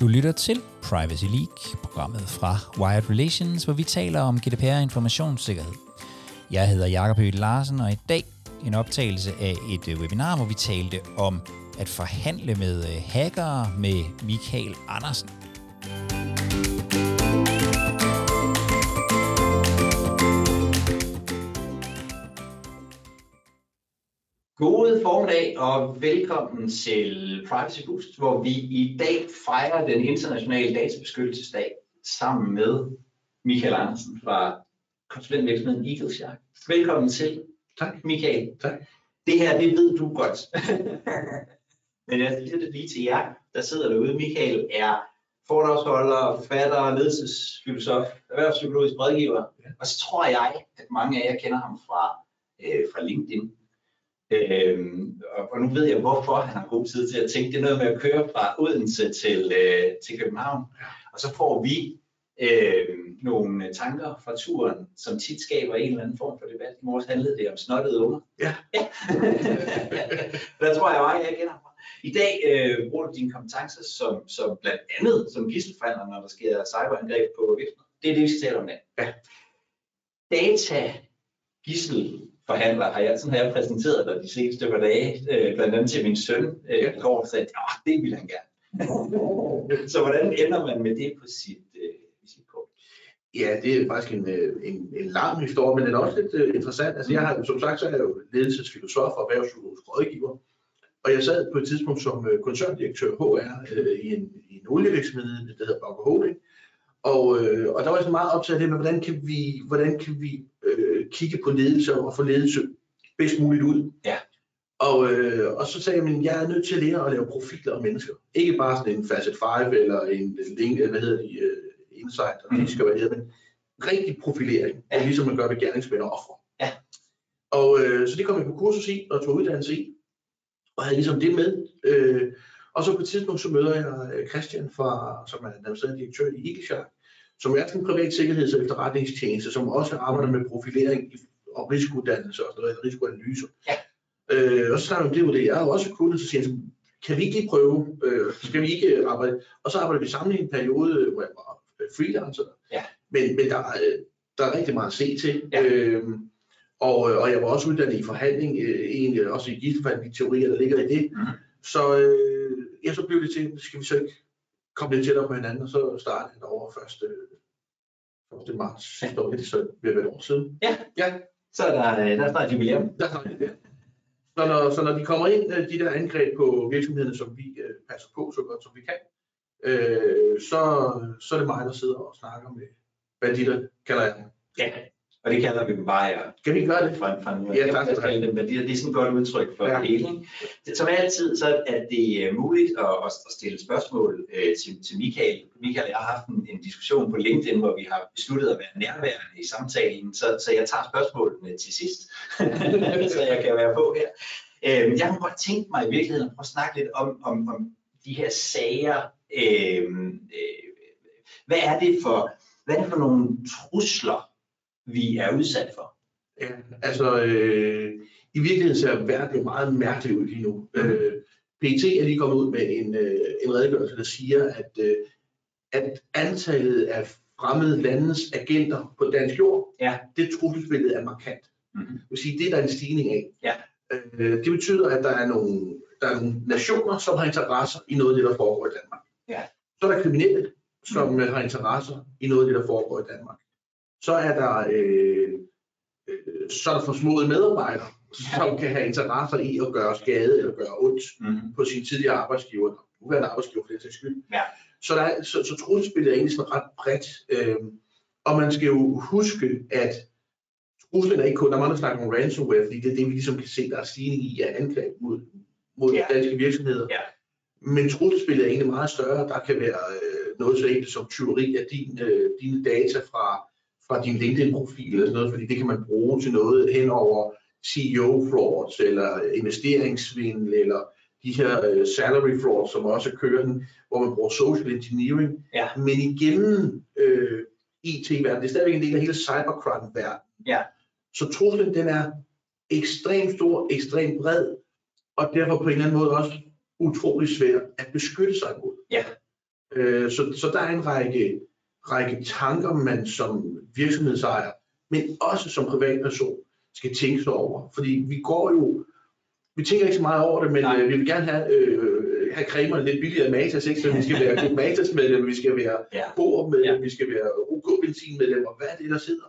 Du lytter til Privacy League, programmet fra Wired Relations, hvor vi taler om GDPR og informationssikkerhed. Jeg hedder Jakob Høgh Larsen, og i dag en optagelse af et øh, webinar, hvor vi talte om at forhandle med øh, hackere med Michael Andersen. Og velkommen til Privacy Boost, hvor vi i dag fejrer den internationale databeskyttelsesdag sammen med Michael Andersen fra konsulentvirksomheden Eagle Shark. Velkommen til. Tak. Michael. Tak. Det her, det ved du godt. Men jeg siger det lige til jer, der sidder derude. Michael er foredragsholder, forfatter, ledelsesfilosof, erhvervspsykologisk rådgiver. Ja. Og så tror jeg, at mange af jer kender ham fra, øh, fra LinkedIn. Øhm, og, og nu ved jeg, hvorfor han har god tid til at tænke. Det er noget med at køre fra Odense til, øh, til København. Og så får vi øh, nogle tanker fra turen, som tit skaber en eller anden form for debat. I morges handlede det om snottede unger. Ja. ja. Der tror jeg mange, jeg kender fra. I dag øh, bruger du dine kompetencer som, som blandt andet som gisselforhandler, når der sker cyberangreb på virksomheder. Det er det, vi skal tale om i dag. Ja. Data gisselforhandler har jeg, sådan har jeg præsenteret dig de seneste par dage, øh, blandt andet til min søn øh, i går, og sagde, at det vil han gerne. Så hvordan ender man med det på sit, øh, sit kort? Ja, det er faktisk en, øh, en, en lang historie, men den er også lidt uh, interessant. Altså, jeg har, som sagt, så er jeg jo ledelsesfilosof og erhvervspsykologisk rådgiver. Og jeg sad på et tidspunkt som uh, koncerndirektør HR uh, i, en, i en olievirksomhed, der hedder Bauer Holding. Og, uh, og der var jeg så meget optaget af det med, hvordan kan vi, hvordan kan vi uh, kigge på ledelse og få ledelse bedst muligt ud. Ja. Og, øh, og så sagde jeg, at jeg er nødt til at lære at lave profiler af mennesker. Ikke bare sådan en Facet 5 eller en link, hvad hedder de, uh, Insight, og det skal være hedder, men rigtig profilering, ja. ligesom man gør ved gerningsmænd og ofre. Ja. Og øh, så det kom jeg på kursus i, og tog uddannelse i, og havde ligesom det med. Øh, og så på et tidspunkt, så møder jeg øh, Christian, fra, som er administrerende direktør i Eagleshark, som er en privat sikkerheds- og efterretningstjeneste, som også arbejder med profilering og risikouddannelse og sådan noget, risikoanalyse. Ja. Øh, og så snakker vi om det, hvor det er. Også kunde, så siger jeg, kan vi ikke prøve, øh, skal vi ikke arbejde? Og så arbejder vi sammen i en periode, hvor jeg var freelancer. Ja. Men, men der, er- der er rigtig meget at se til. Ja. Øhm, og, og jeg var også uddannet i forhandling, øh, egentlig også i gifteforhandling, teorier, der ligger i det. Mhm. Så øh, ja, så blev det til, skal vi så ikke komme lidt tættere på hinanden, og så startede jeg over 1. 1. marts sidste år, det er så ved at være et år siden. Så er der, øh, der er snart jubilæum. Der startede jeg der. Så når, så når de kommer ind, øh, de der angreb på virksomhederne, som vi øh, passer på så godt som vi kan, øh, så, så er det mig, der sidder og snakker med banditter, kalder jeg dem. Ja. Og det kalder vi dem bare her. Kan vi gøre det? Fra, fra nu. Ja, tak dem værdier. Det er sådan et godt udtryk for Ja. Det- Som altid, så er det øh, muligt at, at stille spørgsmål øh, til, til Michael. Michael og jeg har haft en, en diskussion på LinkedIn, hvor vi har besluttet at være nærværende i samtalen, så, så jeg tager spørgsmålene til sidst, så jeg kan være på her. Øh, jeg kunne godt tænke mig i virkeligheden at prøve at snakke lidt om, om, om de her sager. Øh, øh, hvad er det for, hvad er det for nogle trusler, vi er udsat for? Ja, altså øh, i virkeligheden ser verden jo meget mærkelig ud lige nu. Øh, PT er lige kommet ud med en, øh, en redegørelse, der siger, at, øh, at antallet af fremmede landes agenter på dansk jord, Ja. det trusselsbillede er markant. Mhm. Det vil sige, det er der en stigning af. Ja. Øh, det betyder, at der er, nogle, der er nogle nationer, som har interesser i noget af det, der foregår i Danmark. Ja. Så er der kriminelle, som mm. har interesser i noget af det, der foregår i Danmark. Så er der, øh, øh, så er der forsmodede medarbejdere, som kan have interesser i at gøre skade eller gøre ondt Mm-hmm. på sin tidligere arbejdsgiver, nuværende arbejdsgiver for det sags skyld. Ja. Så, der, er- så, så trusselsbilledet er egentlig sådan ret bredt. Øhm, og man skal jo huske, at truslen er ikke kun, der er mange, der snakker om ransomware, fordi det er det, vi ligesom kan se, der er stigning i af angreb mod, mod Ja. danske virksomheder. Ja. Men trusselsbilledet er egentlig meget større. Der kan være øh, noget så enkelt som tyveri af din, øh, dine data fra, fra din LinkedIn-profil eller sådan noget, fordi det kan man bruge til noget hen over CEO frauds eller investeringssvindel eller de her øh, salary frauds, som også kører den, hvor man bruger social engineering. Ja. Men igennem øh, IT-verden, det er stadigvæk en del af hele cybercrime-verden. Ja. Så truslen, den er ekstremt stor, ekstremt bred, og derfor på en eller anden måde også utrolig svær at beskytte sig mod. Ja. Øh, så, så der er en række, række tanker, man som virksomhedsejer, men også som privatperson, skal tænke sig over. Fordi vi går jo, vi tænker ikke så meget over det, men Nej. øh, vi vil gerne have, øh, have cremerne lidt billigere af Matas, ikke? så vi skal være Matas medlemmer, vi skal være Ja. Borup medlemmer, Ja. vi skal være OK Benzin medlemmer, hvad er det, der sidder?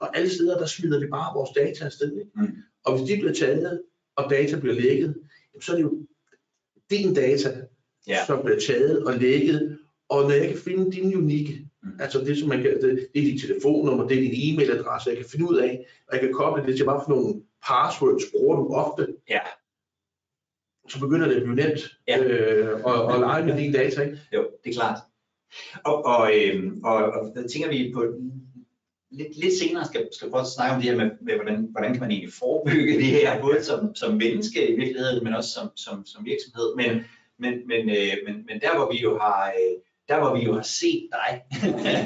Og alle steder, der smider vi bare vores data afsted. Ikke? Mm. Og hvis de bliver taget, og data bliver lækket, så er det jo din data, Ja. som bliver taget og lækket. Og når jeg kan finde din unikke. Altså det, som man kan, det, det er dit telefonnummer, det er din e-mailadresse, jeg kan finde ud af, og jeg kan koble det til, hvad for nogle passwords bruger du ofte, Ja. så begynder det at blive nemt Ja. øh, og, og lege med dine data. Ikke? Jo, det er klart. Og, og, øhm, og, og der tænker vi på lidt, lidt senere skal, skal prøve at snakke om det her med, med hvordan, hvordan kan man egentlig forebygge det her, både som, som menneske i virkeligheden, men også som, som, som virksomhed. Men, men, men, øh, men, men der hvor vi jo har, øh, der hvor vi jo har set dig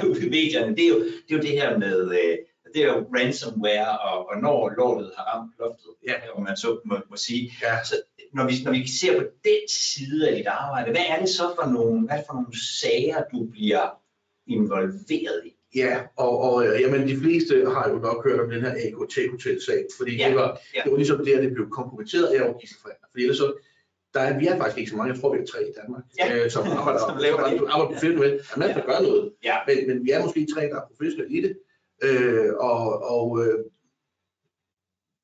ude i medierne, det er jo det, er jo det her med, øh, det er jo ransomware, og, og når lortet har ramt loftet, Ja. om man så må, må sige. Ja. Så når vi, når vi ser på den side af dit arbejde, hvad er det så for nogle, hvad for nogle sager, du bliver involveret i? Ja, og, og øh, jamen, de fleste har jo nok hørt om den her AKT Hotel-sag, fordi Ja, det, var, ja. det var ligesom der, det blev kompromitteret af gisselforhandler. Fordi ellers så, der er, vi er faktisk ikke så mange, jeg tror, vi er tre i Danmark, Ja. øh, som arbejder, Som laver som arbejder professionelt. Der er masser, der gør noget, Ja. men, men vi er måske tre, der er professionelle i det. Øh, og og øh,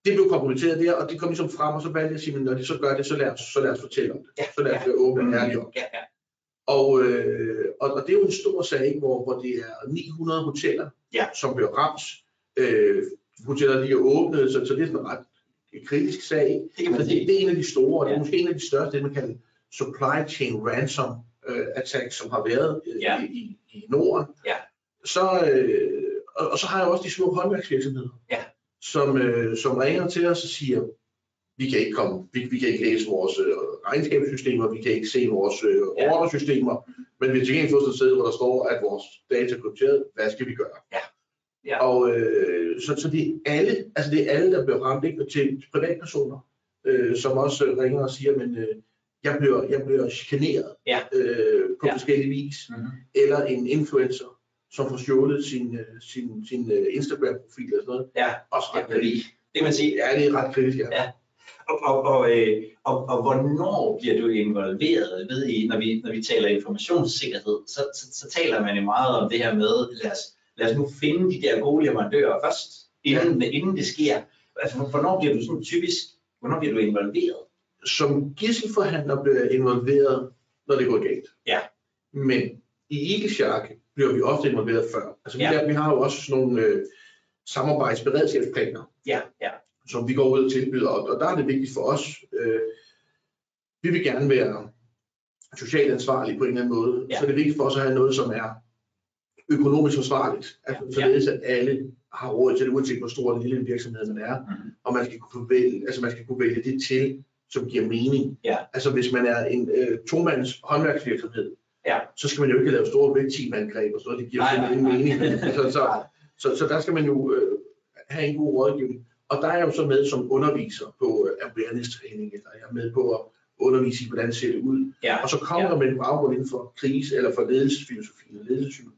det blev kompromitteret der, og det kom ligesom frem, og så valgte jeg at sige, men når de så gør det, så lad os, så lad os fortælle om det. Ja, Så lad os være åbne og ærlige om det. Ja, ja. Og, øh, og, og det er jo en stor sag, ikke, hvor, hvor det er 900 hoteller, Ja. som bliver ramt. Øh, hoteller lige er åbnet, så, så det er sådan ret kritisk sag. Det kan man det, er en af de store, og det er måske en af de største, det man kalder supply chain ransom øh, attack, som har været øh, Ja. i, i, Norden. Ja. Så, øh, og, og så har jeg også de små håndværksvirksomheder, Ja. som, øh, som ringer til os og siger, vi kan ikke komme, vi, vi kan ikke læse vores øh, regnskabssystemer, vi kan ikke se vores øh, Ja. ordersystemer, men vi har til gengæld fået sådan et sted, hvor der står, at vores data er krypteret, hvad skal vi gøre? Ja. Ja. Og øh, så, så det er alle, altså det er alle, der bliver ramt, ikke? Til privatpersoner, øh, som også øh, ringer og siger, men øh, jeg bliver, jeg bliver chikaneret Ja. øh, på Ja. forskellige vis, Mm-hmm. eller en influencer, som får stjålet sin, øh, sin, sin øh, Instagram-profil og sådan noget. Ja, Også ja, ret kritisk. det kan man sige. Ja, det er ret kritisk, ja. Ja. Og, og, og, øh, og, og hvornår bliver du involveret ved I, når vi, når vi taler informationssikkerhed, så, så, så taler man jo meget om det her med, lad os, lad os nu finde de der gode leverandører først, inden, ja. inden det sker. Altså, hvornår bliver du sådan typisk, hvornår bliver du involveret? Som gisselforhandler bliver jeg involveret, når det går galt. Ja. Men i Ikeshark bliver vi ofte involveret før. Altså, vi, Ja. der, vi har jo også sådan nogle øh, samarbejdsberedskabsplaner, Ja, ja, som vi går ud og tilbyder, og, og der er det vigtigt for os. Øh, vi vil gerne være socialt ansvarlige på en eller anden måde, Ja. så er det vigtigt for os at have noget, som er økonomisk forsvarligt. Altså, Ja. således at alle har råd til det, uanset hvor stor eller lille en virksomhed man er, Mhm. og man skal kunne vælge, altså man skal kunne vælge det til, som giver mening. Ja. Altså hvis man er en øh, tomands håndværksvirksomhed, Ja. så skal man jo ikke lave store vægtteamangreb og sådan noget, det giver Nej, nej, ingen nej. mening. altså, så, så, så der skal man jo øh, have en god rådgivning. Og der er jeg jo så med som underviser på øh, awareness training, eller jeg er med på at undervise i, hvordan ser det ud. ja, Og så kommer Ja. jeg med en baggrund inden for krise, eller for ledelsesfilosofien og ledelsespsykologi.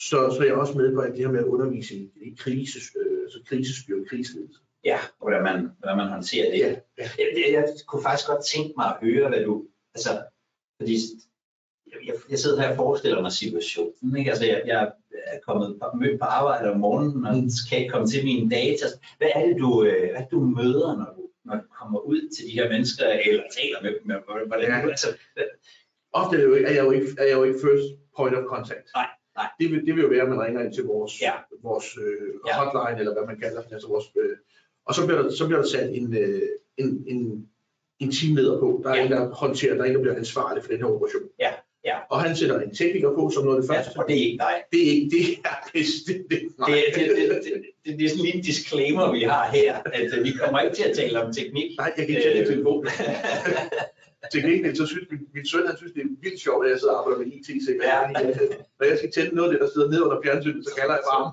Så, så er jeg også med på alt det her med at undervise i, i krise, øh, så krisestyring, kriseledelse. ja, hvordan man, hvordan man håndterer det. Ja, ja. Jeg, jeg, kunne faktisk godt tænke mig at høre, hvad du, altså, fordi jeg, jeg, jeg sidder her og forestiller mig situationen, ikke? Altså, jeg, jeg er kommet på, mødt på arbejde om morgenen, og Mm. skal ikke komme til mine data. Hvad er det, du, øh, hvad du møder, når du, når du kommer ud til de her mennesker, eller taler med dem? Hvordan, Ja. altså, Ofte er, jo, er, jeg jo ikke, er jeg jo ikke first point of contact. Nej, nej. Det vil, det vil jo være, at man ringer ind til vores, Ja. vores øh, Ja. hotline, eller hvad man kalder det. Altså vores, øh, og så bliver, der, så bliver der sat en, øh, en, en, en teamleder på. Der er Ja. en, der håndterer, der er en, der bliver ansvarlig for den her operation. Ja, ja. Og han sætter en tekniker på som noget af det ja, første. og det er ikke dig. Det er ikke det det. Nej. Det, det, det, det, det, det er sådan lige en disclaimer, vi har her, at øh, vi kommer ikke til at tale om teknik. Nej, jeg kan ikke Øh. det telefon. Til gengæld, så synes min, min søn, han synes, det er vildt sjovt, at jeg sidder og arbejder med IT-sikkerhed. Ja. Ja. Når jeg skal tænde noget af det, der sidder nede under fjernsynet, så kalder jeg bare ham.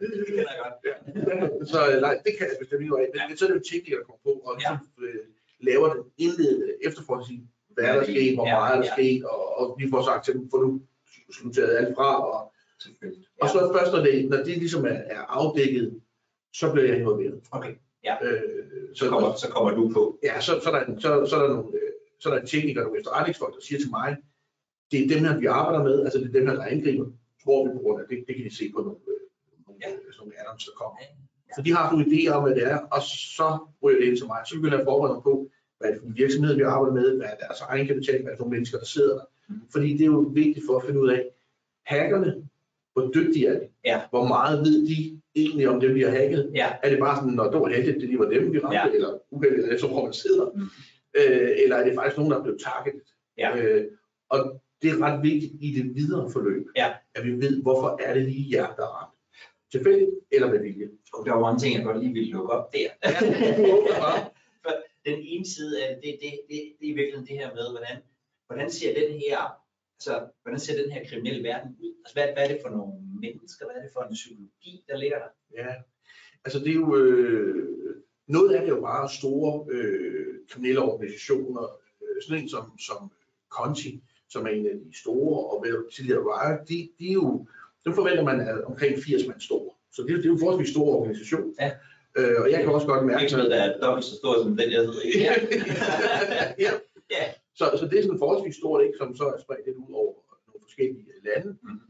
det kender jeg godt. Så øh, nej, det kan jeg bestemt ikke af. Men, Ja. men så er det jo teknikere, der kommer på og Ja. ligesom, øh, laver den indledende efterforskning. hvad er der sket, hvor Ja, meget er der ja. sket, og, og vi får sagt til dem, får du sluttet alt fra, og, og så først, når det, når det ligesom er, er afdækket, så bliver jeg involveret. Okay, ja. Øh, Så kommer, så kommer du på. ja, så, så, er der, så, så er der nogle, så er der en tekniker, nogle efterretningsfolk, der siger til mig, det er dem her, vi arbejder med, altså det er dem her, der angriber, tror vi på grund af, det, det kan de se på nogle, øh, nogle, Ja. sådan nogle addons, der kommer. Så de har nogle idéer om, hvad det er, og så ryger det ind til mig. Så begynder jeg at forberede mig på, hvad er det for en virksomhed, vi arbejder med, hvad er deres egen kapital, hvad er det for mennesker, der sidder der. Mhm. Fordi det er jo vigtigt for at finde ud af, hackerne, hvor dygtige er de? Ja. Hvor meget ved de egentlig om dem, vi har hacket? Ja, Er det bare sådan, når det var heldigt, det lige var dem, vi ramte, ja. eller uheldigt, eller så hvor man sidder? Mm. Øh, eller er det faktisk nogen, der er blevet targetet? Ja. Øh, og det er ret vigtigt i det videre forløb, Ja. at vi ved, hvorfor er det lige jer, der er ramt. Tilfældigt eller med vilje. og der var mange ting, jeg godt lige ville lukke op der. Ja, bare. den ene side af det, det, det, det, det er i virkeligheden det her med, hvordan, hvordan ser den her, altså, hvordan ser den her kriminelle verden ud? Altså, hvad, hvad er det for nogle mennesker? Hvad er det for en psykologi, der ligger der? Ja, altså det er jo, øh, noget af det er jo bare store øh, kriminelle organisationer, øh, sådan en som, som Conti, som er en af de store, og tidligere Riot, de, de er jo, dem forventer man er omkring 80 mand store. Så det, er- det er jo en forholdsvis stor organisation. Ja. Øh, og jeg kan også godt mærke, Virksomhed, der er dobbelt så stor som den, jeg hedder. ja. ja. Ja. Så, så det er sådan forholdsvis stort, ikke, som så er spredt lidt ud over nogle forskellige lande. Mhm.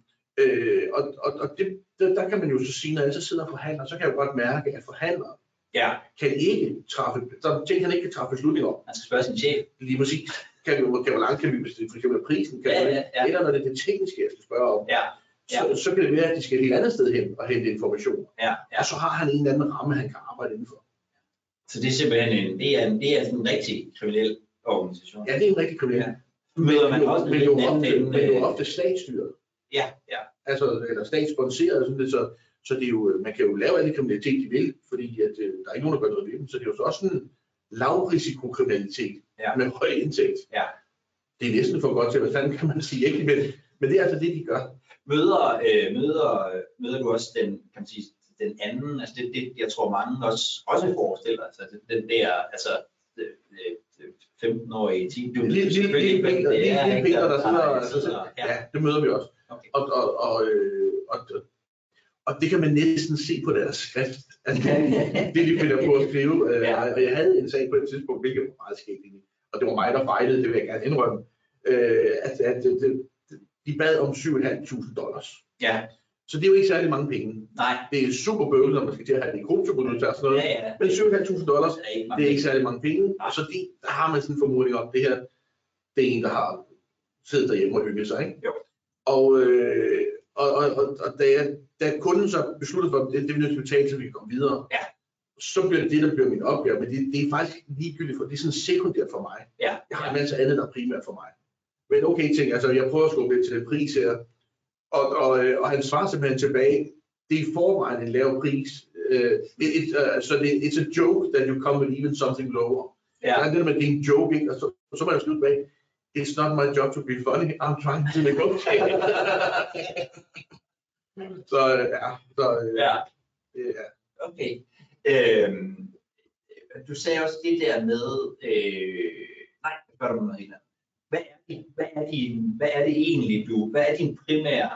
Øh, og og, og det, der, der kan man jo så sige, når jeg så sidder og forhandler, så kan jeg jo godt mærke, at forhandlere Ja, kan ikke træffe, der er ting, han ikke kan træffe beslutninger om. man skal spørge sin chef. Lige præcis. Kan vi, kan, hvor langt kan vi, det for eksempel er prisen, kan Ja, vi, ja, ja. eller når det er det tekniske, jeg skal spørge om, Ja, ja. så, så kan det være, at de skal et helt andet sted hen og hente information. ja, ja. Og så har han en eller anden ramme, han kan arbejde indenfor. Så det er simpelthen en, det er, en, det er en rigtig kriminel organisation. Ja, det er en rigtig kriminel. Ja. Møder man men, også men, jo ofte, men jo øh, ofte statsstyret. Ja, ja, altså, eller statssponsoreret, sådan det, så, så det er jo, man kan jo lave alle kriminalitet, de vil, fordi at, øh, der er ikke nogen, der gør noget ved dem, så det er jo så også sådan lavrisikokriminalitet Ja. med høj indtægt. Ja. Det er næsten for godt til, hvad fanden kan man sige, ikke? Men, men det er altså det, de gør. Møder, øh, møder, øh, møder du også den, kan man sige, den anden, altså det, det jeg tror mange også, også forestiller sig, altså den der, altså øh, øh, 15-årige team, du ved Lille, lille, lille, det lille, er, lille sidder, ja, ja, det møder vi også. okay. Og, og, og, øh, og, og, og det kan man næsten se på deres skrift. Altså, det de finder på at skrive. Øh. Og jeg havde en sag på et tidspunkt, hvilket var meget skægt. Og det var mig, der fejlede, det vil jeg gerne indrømme. Øh, at, at det, det, de bad om 7.500 dollars. ja, Så det er jo ikke særlig mange penge. nej, Det er super bøvlet, når man skal til at have det i kryptovaluta og sådan noget. ja, ja, Men 7.500 dollars, det er ikke det er ikke særlig mange penge. Nej. Så det, der har man sådan en formodning om, det her, det er en, der har siddet derhjemme og hygget sig. Ikke? Jo. Og, øh, og, og, og, og da, jeg, da kunden så besluttede for, at det, det er vi nødt til at betale, så vi kan komme videre, Ja. så bliver det det, der bliver min opgave. Men det, det er faktisk ligegyldigt, for det er sådan sekundært for mig. Ja, Jeg har en masse andet, der er primært for mig. Men okay, ting, altså jeg prøver at skubbe lidt til den pris her. Og, og, øh, og han svarer simpelthen tilbage, det er i forvejen en lav pris. Uh, it, it, uh, så det, it's a joke that you come with even something lower. ja, Ja. Det der med, det er en joke, ikke? Og så, og så må jeg skrive tilbage, it's not my job to be funny, I'm trying to negotiate. så ja, så øh, ja. ja. Okay. Øhm, du sagde også det der med, øh, nej, jeg spørger dig noget helt andet. Hvad er, din, hvad, er din, hvad er det egentlig, du, hvad er din primære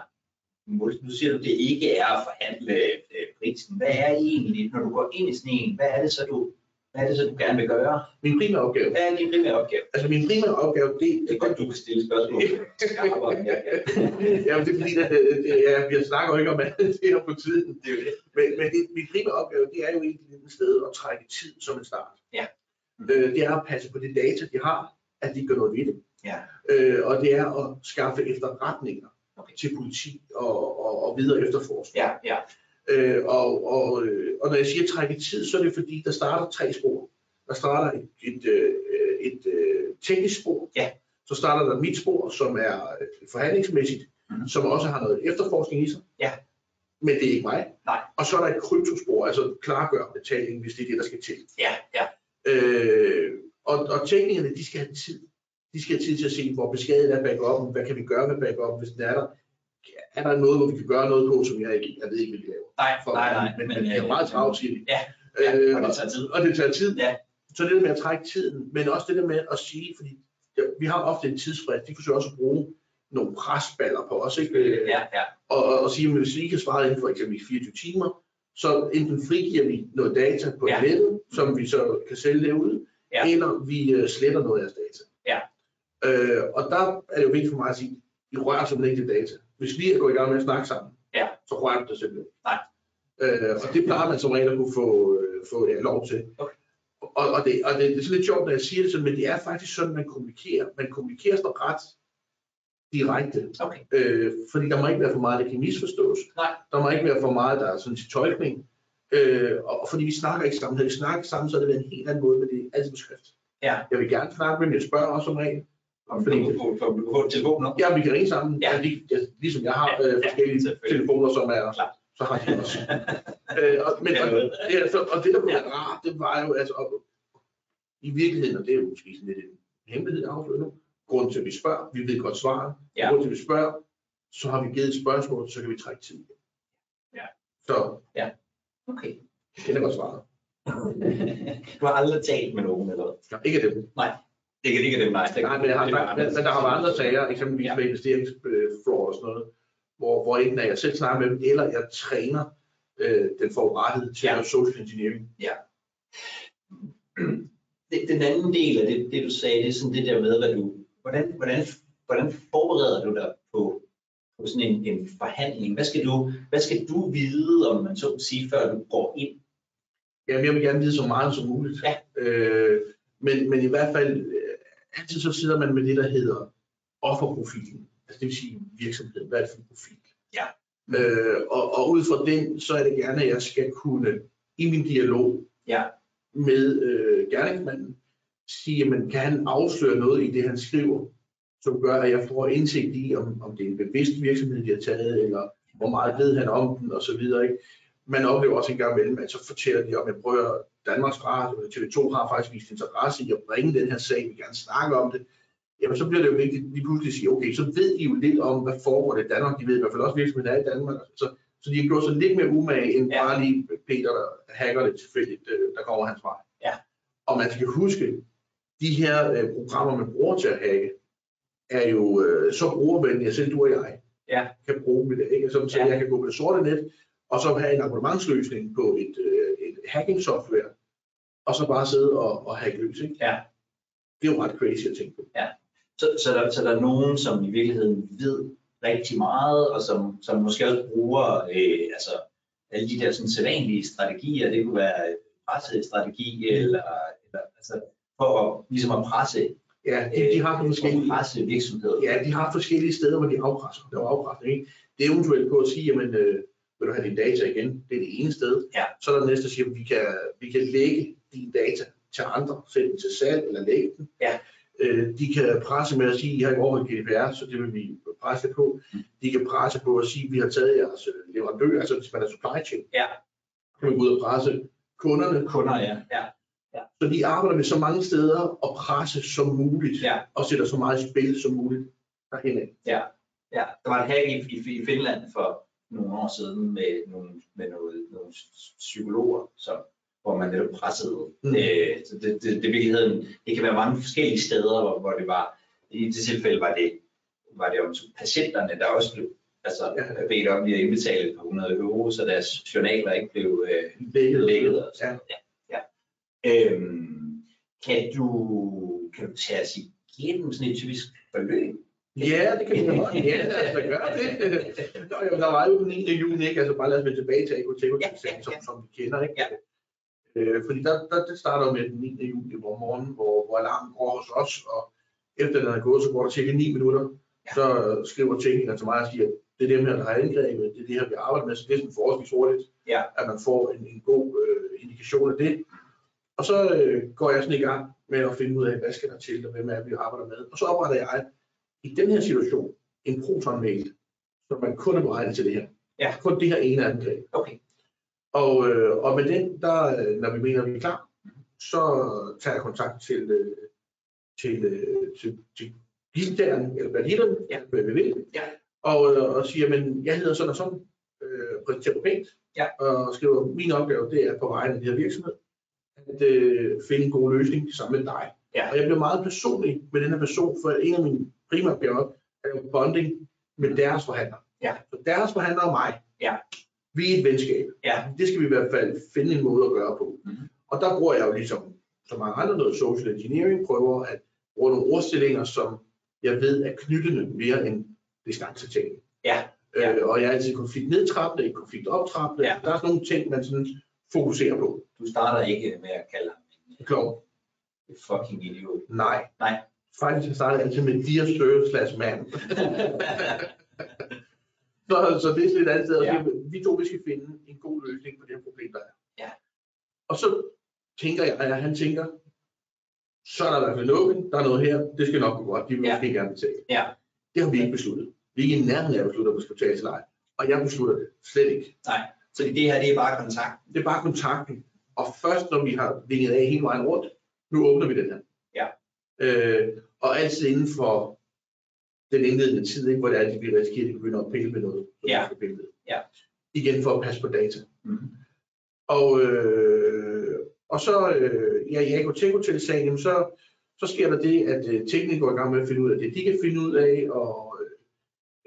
mål? Nu siger du, det ikke er at forhandle øh, prisen. Hvad er egentlig, når du går ind i sådan en, hvad er det så, du, hvad er det så, du gerne vil gøre? Min primære opgave, Hvad er din primære opgave? altså min primære opgave, det, Det er godt, du kan stille spørgsmål. Kan. ja, det er fordi, at, øh, det, ja, vi snakker jo ikke om alt det her på tiden. Det er jo det. Men, men det, min primære opgave, det er jo egentlig et sted at trække tid som en start. Ja. Øh, det er at passe på det data, de har, at de gør noget ved det. Ja. Øh, og det er at skaffe efterretninger Okay. til politi og, og, og videre efterforskning. Ja, ja, Øh, og, og, øh, og når jeg siger trække tid, så er det fordi, der starter tre spor. Der starter et, et, øh, et, et teknisk spor. Ja. Så starter der mit spor, som er øh, forhandlingsmæssigt, Mhm. som også har noget efterforskning i sig. Ja. Men det er ikke mig. Nej. Og så er der et kryptospor, altså klargør betaling, hvis det er det, der skal til. ja, ja, Øh, og, og teknikerne, de skal have tid. De skal have tid til at se, hvor beskadiget er backupen, hvad kan vi gøre med backup, hvis den er der. Er der noget, hvor vi kan gøre noget på, som jeg ikke, jeg ved ikke, hvad de laver. nej, For, nej, nej. men, men, det er øh, meget travlt, siger de. Ja, ja, Øh, og det tager tid. og det tager tid. Ja. Så det der med at trække tiden, men også det der med at sige, fordi ja, vi har ofte en tidsfrist, de forsøger også at bruge nogle presballer på os, ikke? Ja, ja, og, og, og sige, at hvis vi ikke kan svare inden for eksempel 24 timer, så enten frigiver vi noget data på Ja. nettet, som vi så kan sælge derude, Ja. eller vi øh, sletter noget af jeres data. Ja. Øh, og der er det jo vigtigt for mig at sige, I rører simpelthen ikke det data. Hvis vi er gået i gang med at snakke sammen, Ja. så rører du det simpelthen. Nej. Øh, og det plejer man som regel at kunne få, øh, få ja, lov til. Okay. Og, og, det, og det, det er sådan lidt sjovt, når jeg siger det sådan, men det er faktisk sådan, man kommunikerer. Man kommunikerer så ret direkte. okay. Øh, fordi der må ikke være for meget, der kan misforstås. Nej. Der må ikke være for meget, der er sådan til tolkning. Øh, og og fordi vi snakker ikke sammen. Havde vi snakket sammen, så er det en helt anden måde, men det er altid på skrift. Ja. Jeg vil gerne snakke med dem, jeg spørger også som regel. Fordi- får- du får et telefonnummer. Ja, vi kan ringe sammen. Ja. Ja. Ja, ligesom jeg har Ja, øh, ja, forskellige selvfølgelig. telefoner, som er, Klart. så har de også. øh, og, men, Det og, er, så, og det, der kunne være rart, det var jo, altså, og, i virkeligheden, og det er jo måske sådan lidt en hemmelighed at afsløre nu, grunden til, at vi spørger, vi ved godt svaret, Ja. grunden til, at vi spørger, så har vi givet et spørgsmål, så kan vi trække tid. Ja. Så Okay. det er godt svaret. Du har aldrig talt med nogen, eller hvad? Ja, ikke dem. Det kan ikke det, nej. Det- Nej, men, har, det er men, men der har været andre sager, eksempelvis Ja. med investeringsfraud og sådan noget, hvor, hvor enten er jeg selv snakker med dem, eller jeg træner øh, den forurettede til Ja. social engineering. Det- Den anden del af det, det, du sagde, det er sådan det der med, hvad du, hvordan, hvordan, hvordan forbereder du dig på, på sådan en, en forhandling? Hvad skal, du, hvad skal du vide, om man så må sige, før du går ind? Jamen, jeg vil gerne vide så meget som muligt. Ja. Øh, men, men i hvert fald, altid så sidder man med det, der hedder offerprofilen. Altså det vil sige virksomheden. Hvad er det for en profil? Ja. Øh, og, og ud fra den, så er det gerne, at jeg skal kunne i min dialog Ja. med øh, gerningsmanden sige, jamen, kan han afsløre noget i det, han skriver, som gør, at jeg får indsigt i, om, om det er en bevidst virksomhed, de har taget, eller hvor meget ved han om den, og så videre. Ikke? Man oplever også en gang imellem, at så fortæller de om, at prøver Danmarks Radio, eller TV2 har faktisk vist interesse i at bringe den her sag, vi gerne snakke om det. Jamen, så bliver det jo vigtigt lige pludselig at sige, okay, så ved de jo lidt om, hvad foregår det i Danmark. De ved i hvert fald også, virksomheden er i Danmark. Så, så de har gjort sig lidt mere umage, end Ja. bare lige Peter, der hacker det tilfældigt, øh, der kommer hans vej. Ja. Og man skal huske, de her øh, programmer, man bruger til at hacke, er jo øh, så brugervenlige, at selv du og jeg Ja. kan bruge dem i det. Ikke? Så, så Ja. jeg kan gå på det sorte net, og så have en abonnementsløsning på et, øh, et hacking software, og så bare sidde og, og hacke løs. Ikke? Ja. Det er jo ret crazy at tænke på. Så, så, der, så der er nogen, som i virkeligheden ved rigtig meget, og som, som måske også bruger øh, altså, alle de der sådan, sædvanlige strategier. Det kunne være pressestrategi, eller, eller altså, for at, ligesom at presse, Ja, de, de har nogle øh, forskellige, presse virksomheder. ja, de har forskellige steder, hvor de afpresser. Der er afpresning. Ikke? Det er eventuelt på at sige, jamen, øh, vil du have dine data igen? Det er det ene sted. Ja. Så er der næste, der siger, at vi kan, vi kan lægge dine data til andre, dem til salg eller lægge dem. Ja. Øh, de kan presse med at sige, at I har ikke overholdt GDPR, så det vil vi presse på. De kan presse på at sige, at vi har taget jeres øh, leverandør, altså hvis man er supply chain. Ja. Kan man gå ud og presse kunderne. Kunder, ja. ja. Så de arbejder med så mange steder og presse som muligt, Ja. og sætter så meget spil som muligt derhen af. Ja, der var en hack i, i, i Finland for nogle år siden med nogle, med noget, nogle psykologer, som, hvor man netop pressede. Mm. Øh, så det, det, det, virkeligheden, det kan være mange forskellige steder, hvor, hvor det var. I det tilfælde var det, var det om patienterne, der også blev altså, Ja. bedt om at indbetale et par hundrede euro, så deres journaler ikke blev øh, Lægget. lækket. Og Ja. sådan. Ja. Ja. Øhm, kan, du, kan du tage os igennem sådan et typisk forløb? Ja, det kan vi godt. Ja, lad os gøre det. Nå, jamen, der var jo den 9. juni, ikke? Altså bare lad os vende tilbage til Agoteko, Ja, ja, som, ja. som vi kender, ikke? Ja. Øh, fordi der, der, det starter med den 9. juni om morgenen, hvor, hvor alarmen går hos os, og efter den er gået, så går der cirka 9 minutter. Ja. Så skriver teknikeren til mig og siger, det er dem her, der har angrebet, det er det her, vi arbejder med, så det er sådan forholdsvis hurtigt, Ja. at man får en, en god øh, indikation af det. Og så øh, går jeg sådan i gang med at finde ud af, hvad skal der til, og hvem er vi arbejder med. Og så opretter jeg i den her situation en proton-mail, som man kun er beregnet til det her. Ja. Kun det her ene angreb. Okay. Og, øh, og med den, der, øh, når vi mener, at vi er klar, så tager jeg kontakt til, øh, til, øh, til, til gildagerne, eller banditterne, Ja. hvad vi vil, Ja. og, øh, og siger, men jeg hedder sådan og sådan, øh, præsenterer mig pænt, Ja. og skriver, min opgave, det er på vegne af den her virksomhed, at øh, finde en god løsning sammen med dig. Ja. Og jeg blev meget personlig med den her person, for en af mine primære opgaver er jo bonding med deres forhandler. Ja. Så deres forhandler og mig, Ja. Vi er et venskab. Ja. Det skal vi i hvert fald finde en måde at gøre på. Mhm. Og der bruger jeg jo ligesom, så mange andre noget social engineering, prøver at bruge nogle ordstillinger, som jeg ved er knyttende mere end distanceting. Ja. Ja. Øh, og jeg er altid konfliktnedtrappende, ikke konfliktoptrappende. Ja. Der er sådan nogle ting, man sådan fokuserer på. Du starter ikke med at kalde ham en Klog. øh, fucking idiot. Nej. Nej. Faktisk jeg starter altid med dear sir slash man. så, så det er et andet sted. Ja. Vi to vi skal finde en god løsning på det her problem, der er. Ja. Og så tænker jeg, at han tænker, så er der i hvert fald noget, der er noget her, det skal nok gå godt, de vil Ja. måske gerne betale. Ja. Det har vi ikke besluttet. Vi er ikke i nærheden af at beslutte, om vi skal betale til ej. Og jeg beslutter det slet ikke. Så det her, det er bare kontakt. Det er bare kontakten. Og først når vi har vinget af hele vejen rundt, nu åbner vi den her. Ja. Øh, og altid inden for den indledende tid, ikke, hvor det er, at vi risikerer, at de begynder at pille med noget. som Ja. skal pille med. Ja. Igen for at passe på data. Mm. Og, øh, og så øh, ja, i Agrotech-sagen, jamen, så, så sker der det, at øh, teknikere går i gang med at finde ud af det, de kan finde ud af, og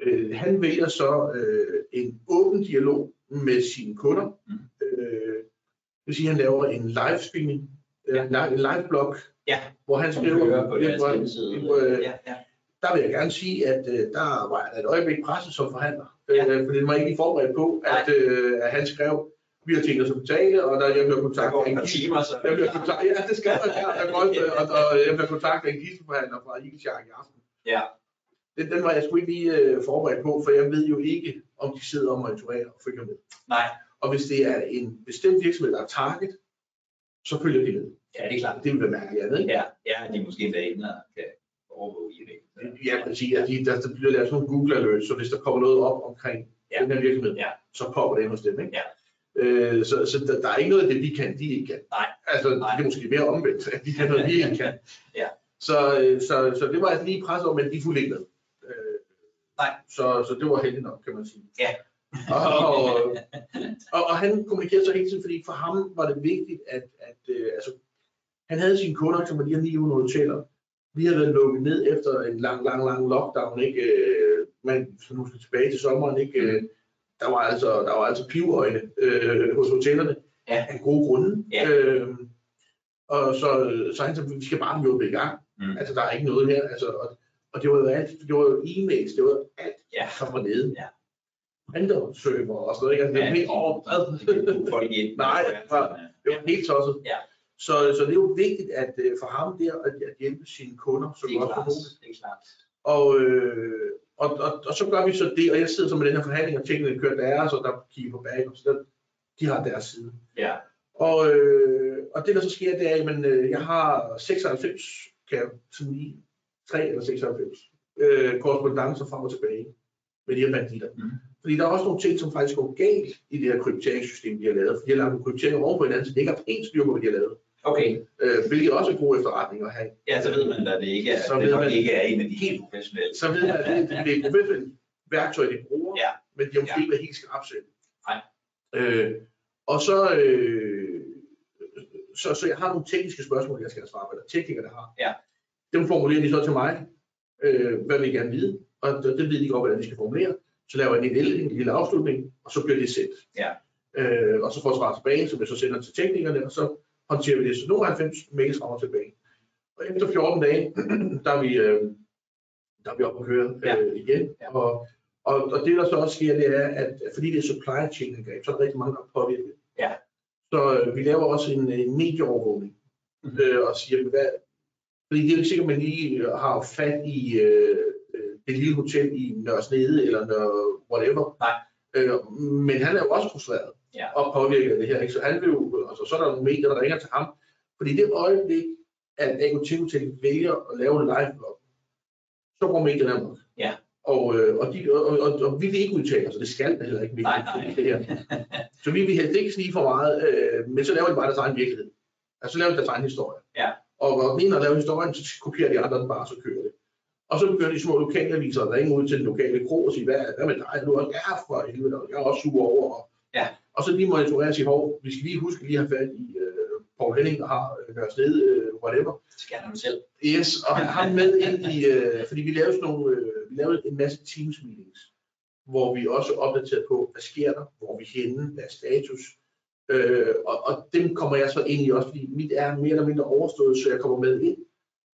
øh, han vælger så øh, en åben dialog med sine kunder. Mm. Øh, det vil sige, at han laver en live streaming, Ja. øh, en live blog, Ja. hvor han skriver, på det, deres hvor- hjemmeside. øh, Ja, ja. Der vil jeg gerne sige, at øh, der var jeg et øjeblik presset som forhandler. Ja. Øh, fordi det var ikke lige forberedt på, at, øh, at han skrev, vi har tænkt os at betale, og der jeg bliver kontaktet af en timer, så... jeg bliver kontaktet, ja, det skal man gerne. Jeg, godt, øh, og, og, jeg bliver kontaktet af en gidsforhandler fra Eagles i aften. Ja. Den, den var jeg sgu ikke lige øh, forberedt på, for jeg ved jo ikke, om de sidder og monitorerer og følger med. Nej. Og hvis det er en bestemt virksomhed, der er target, så følger de med. Ja, det er klart. Det vil være mærkeligt, andet, ikke? Ja, ja, de er måske endda inde og kan overvåge. Ja, præcis. Altså, de, der, der bliver lavet sådan nogle Google alerts, så hvis der kommer noget op omkring Ja. den her virksomhed, Ja. så popper det ind hos dem. Ikke? Ja. Øh, så så der, der, er ikke noget af det, vi kan, de ikke kan. Nej. Altså, Nej. det er måske mere omvendt, at de kan noget, vi ikke kan. Ja. Så, øh, så, så det var altså lige pres over, men de fulgte ikke med. Øh, Nej. Så, så det var heldigt nok, kan man sige. Ja. og, og, og, og han kommunikerede så hele tiden, fordi for ham var det vigtigt, at, at øh, altså, han havde sine kunder, som var de her 900 hoteller. Vi havde været lukket ned efter en lang, lang, lang lockdown, ikke? Øh, Men så nu skal tilbage til sommeren, ikke? Øh, Der var altså, der var altså pivøjne øh, hos hotellerne Ja. af gode grunde. Ja. Øh, og så, så han sagde, vi skal bare hjælpe i gang. Mm. Altså, der er ikke noget her. Altså, og, og det var jo alt, det var jo e-mails, det var alt, Ja. som var nede. Ja. Printerserver og sådan noget, ikke? Altså, det var helt over, hvad? Det kan ikke folk ind. Nej, det var- Det var helt tosset. Ja. Så, så det er jo vigtigt at øh, for ham der at, at hjælpe sine kunder så godt som muligt. Det er klart. Og, øh, og, og, og, så gør vi så det, og jeg sidder så med den her forhandling, og tingene kører deres, og der kigger på bag, og så der, de har deres side. Ja. Og, øh, og det der så sker, det er, at øh, jeg har 96, kan jeg sådan lige, 3 eller 96 øh, korrespondencer frem og tilbage med de her banditter. Mhm. Fordi der er også nogle ting, som faktisk går galt i det her krypteringssystem, de har lavet. For de har lagt nogle krypteringer oven på hinanden, så det ikke har helt styr på, hvad de har lavet. Okay. Øh, hvilket også er god efterretning at have. Ja, så ved man, at det ikke er, Så det ved man- ikke er en af de helt professionelle. Så ved man, at det, det er et professionelt værktøj, de bruger, Ja. men de har måske Ja. ikke været helt skarpsat. Nej. Øh, og så, øh, så, så jeg har nogle tekniske spørgsmål, jeg skal svare på, eller teknikere, der har. Ja. Dem formulerer de så til mig, øh, hvad vil I gerne vide, og det, det ved de godt, hvordan de skal formulere. Så laver jeg en lille, en lille afslutning, og så bliver det sendt. Ja. Øh, og så får jeg svar tilbage, som jeg så sender til teknikerne, og så håndterer vi det. Så nogle 90 mails frem og tilbage. Og efter 14 dage, der er vi, øh, der er vi oppe at køre Ja. øh, igen. Ja. Og, og, og det, der så også sker, det er, at fordi det er supply chain angreb, så er der rigtig mange, der er påvirket. Ja. Så øh, vi laver også en, en medieovervågning, Mhm. øh, og siger, hvad, fordi det er jo ikke sikkert, at man lige øh, har fat i øh, øh, det lille hotel i Nørresnede, eller Nørre whatever. Nej. Øh, men han er jo også frustreret Ja. og påvirket af det her. Ikke? Så han vil jo, altså, så er der nogle medier, der ringer til ham. Fordi det øjeblik, at Hotel vælger at lave en live blog, så går medierne amok. Ja. Og, øh, og, de, og, og, og, vi vil ikke udtale os, og det skal det heller ikke. vi Nej, nej. Det her. Så vi vil helst ikke sige for meget, øh, men så laver de bare deres egen virkelighed. Altså så laver de deres egen historie. Ja. Og når den ene har lavet historien, så kopierer de andre den bare, så kører det. Og så begynder de små lokalaviser at ringe ud til den lokale kro og sige, hvad, hvad med dig? Du er også ja, for helvede, og jeg er også sur over. Og. Og så lige monitorere og sige, hov, vi skal lige huske lige at have fat i øh, Paul Henning, der har øh, Nørrested øh, whatever. Det skal han selv. Yes, og ham med ind i, øh, fordi vi lavede sådan nogle, øh, vi lavede en masse Teams meetings, hvor vi også opdaterede på, hvad sker der, hvor vi henne, hvad er status, øh, og, og dem kommer jeg så ind i også, fordi mit er mere eller mindre overstået, så jeg kommer med ind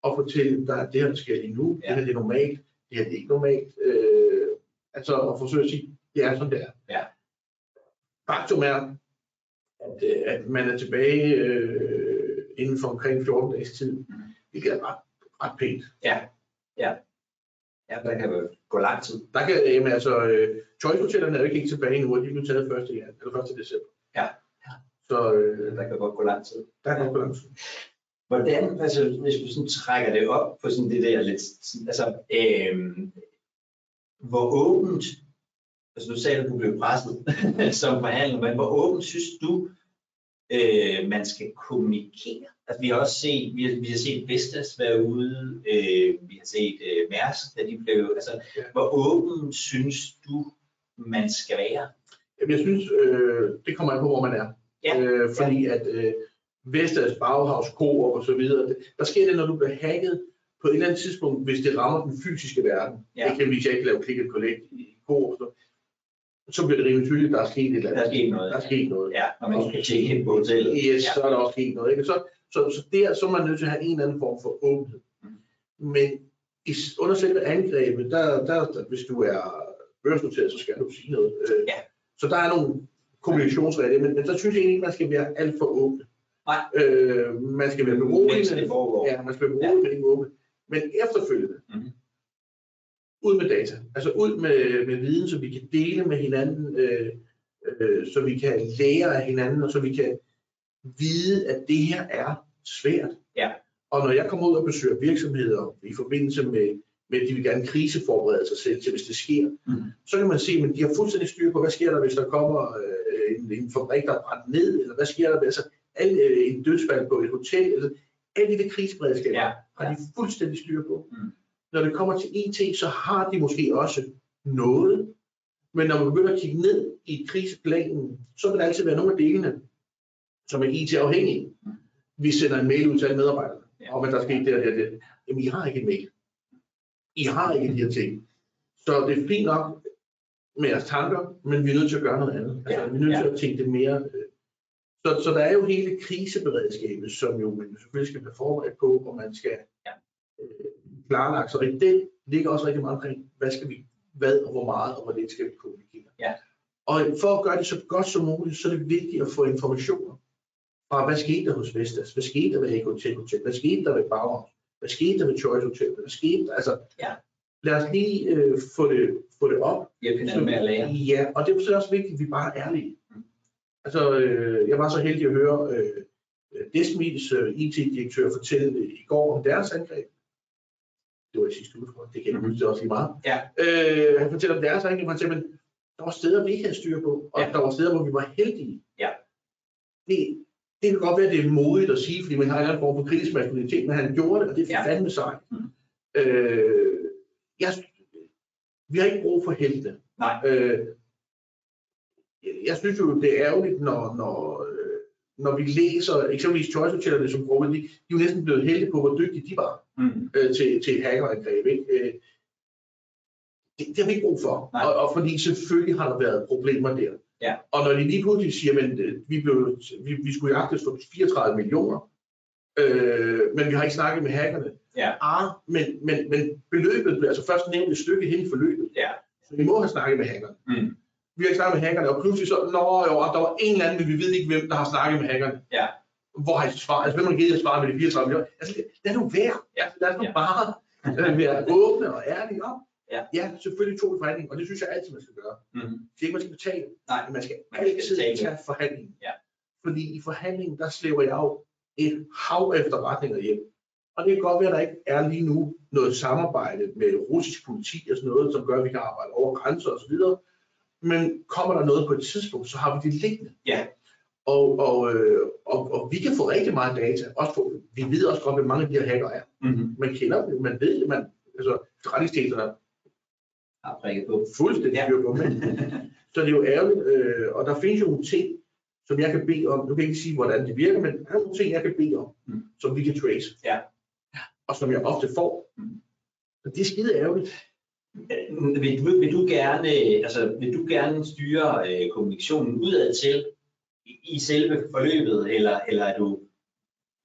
og fortæller, der er det her, der sker lige nu, Ja. det her det er normalt, det her det er ikke normalt, øh, altså at forsøge at sige, det er sådan det er. Ja. Faktum er, at, øh, at man er tilbage øh, inden for omkring 14 dages tid, hvilket er ret, ret pænt. Ja, ja. Ja, der kan jo gå lang tid. Der kan, jamen altså, øh, Choice Hotellerne er jo ikke helt tilbage nu, og de blev taget 1. Jan, eller 1. december. Ja. Så øh, Der kan godt gå lang tid. der er nok balance. Hvordan, altså hvis vi sådan trækker det op på sådan det der lidt, altså øhm, hvor åbent, altså du sagde, at du blev presset som forhandler, men hvor åbent synes du, øh, man skal kommunikere? Altså vi har også set, vi har, vi har set Vestas være ude, øh, vi har set øh, Mærsk, da de blev, altså Ja. hvor åben synes du, man skal være? Jamen, jeg synes, øh, det kommer an på, hvor man er. Ja. Øh, fordi at øh, Vestas, Bauhaus, Coop og så videre, det- der sker det, når du bliver hacket på et eller andet tidspunkt, hvis det rammer den fysiske verden. Ja. Eksempelvis, jeg ikke laver click and collect i Coop, så, så bliver det rimelig tydeligt, at der er sket et eller andet. Der er sket noget. Der er sket noget. Ja, når man skal tjekke ind på hotellet. Yes, Ja. så er der også sket noget. Ikke? Så, så, så der så er man nødt til at have en eller anden form for åbenhed. Mm. Men i, under selve angrebet, der, der, der, hvis du er børsnoteret, så skal du sige noget. Øh, Ja. Så der er nogle kommunikationsregler, men, men der synes jeg egentlig ikke, man skal være alt for åben. Nej. Øh, man skal være beroligende. Ja, man skal være beroligende, men ikke åben. Men efterfølgende, Mhm. Ud med data. Altså ud med, med viden, så vi kan dele med hinanden, øh, øh, så vi kan lære af hinanden, og så vi kan vide, at det her er svært. Ja. Og når jeg kommer ud og besøger virksomheder i forbindelse med, med at de vil gerne kriseforberede sig selv til, hvis det sker, Mhm. så kan man se, at de har fuldstændig styr på, hvad sker der, hvis der kommer øh, en, en fabrik, der er brændt ned, eller hvad sker der, hvis altså, alle, øh, en dødsfald på et hotel, eller alle de kriseberedskaber Ja. har de fuldstændig styr på. Mm. Når det kommer til IT, så har de måske også noget, men når man begynder at kigge ned i kriseplanen, så vil der altid være nogle af delene, som er IT-afhængige. Mm. Vi sender en mail ud til alle medarbejderne, Ja. om at der er sket det og det og det. Jamen, I har ikke en mail. I har ikke de her ting. Så det er fint nok med jeres tanker, men vi er nødt til at gøre noget andet. Altså, vi er nødt til at tænke det mere. øh. Så, så der er jo hele kriseberedskabet, som jo man selvfølgelig skal være forberedt på, og man skal Ja. øh, klarlagt. Så i det ligger også rigtig meget omkring, hvad skal vi, hvad og hvor meget og hvor lidt skal vi kommunikere. Ja. Og for at gøre det så godt som muligt, så er det vigtigt at få informationer fra, hvad skete der hos Vestas? Hvad skete der ved Ego Hotel? Hvad skete der ved Bauhaus? Hvad skete der ved Choice Hotel? Hvad skete der? Altså, Ja. lad os lige øh, få, det, få det op. Hjælp hinanden med at lære. Ja, og det er så også vigtigt, at vi bare er ærlige. Mm. Altså, øh, jeg var så heldig at høre øh, Desmits øh, IT-direktør fortælle i går om deres angreb. Det var i sidste uge. Det kan jeg huske, er også lige meget. Ja. Øh, han fortæller om deres han siger, men der var steder, vi ikke havde styr på, og Ja. der var steder, hvor vi var heldige. Ja. Det, det kan godt være, at det er modigt at sige, fordi man har en eller anden form for kritisk maskulinitet, men han gjorde det, og det er Ja. fandme sejt. Mm. Øh, jeg, vi har ikke brug for helte. Nej. Øh, jeg synes jo, det er ærgerligt, når, når, øh, når vi læser eksempelvis Choice Hotellerne som gruppe, de, de er jo næsten blevet heldige på, hvor dygtige de var Mm. øh, til, til et hackerangreb. Ikke? Øh, det, det har vi ikke brug for. Nej. Og, og fordi selvfølgelig har der været problemer der. Ja. Og når de lige pludselig siger, at vi, blev, vi, vi skulle jagtes for 34 millioner, øh, men vi har ikke snakket med hackerne. Ja. Ah, men, men, men beløbet blev altså først nævnt et stykke hen i forløbet. Ja. Så vi må have snakket med hackerne. Mm. Vi har ikke snakket med hackerne, og pludselig så, nå jo, der var en eller anden, men vi ved ikke, hvem der har snakket med hackerne. Ja. Hvor har I svaret? Altså, hvem har givet jer svaret med de 34 millioner? Altså, lad nu være. Ja. Lad os nu Ja. bare øh, være åbne og ærlige om. Ja. ja, selvfølgelig tog vi forhandling, og det synes jeg altid, man skal gøre. Mm. Det er ikke, man skal betale, Nej. men man skal Man skal altid betale. tage forhandlingen. Ja. Fordi i forhandlingen, der slæver jeg jo et hav efterretninger hjem. Og det kan godt være, at der ikke er lige nu noget samarbejde med russisk politi og sådan noget, som gør, at vi kan arbejde over grænser og så videre. Men kommer der noget på et tidspunkt, så har vi det liggende. Ja. Og, og, øh, og, og vi kan få rigtig meget data. Også få, vi ved også godt, hvem mange af de her hacker er. Mm. Man kender dem, man ved det, man, altså, rettighetstjenesterne Har prikket på. fuldstændig Ja. på. Men, så det er jo ærgerligt, øh, og der findes jo nogle ting, som jeg kan bede om. Nu kan jeg ikke sige, hvordan det virker, men der er nogle ting, jeg kan bede om, Mm. som vi kan trace. Ja. Og som jeg ofte får. Mm. Og det er skide ærgerligt. Øh, Vil du, vil du gerne, altså, vil du gerne styre øh, kommunikationen udad til i, selve forløbet, eller, eller er du,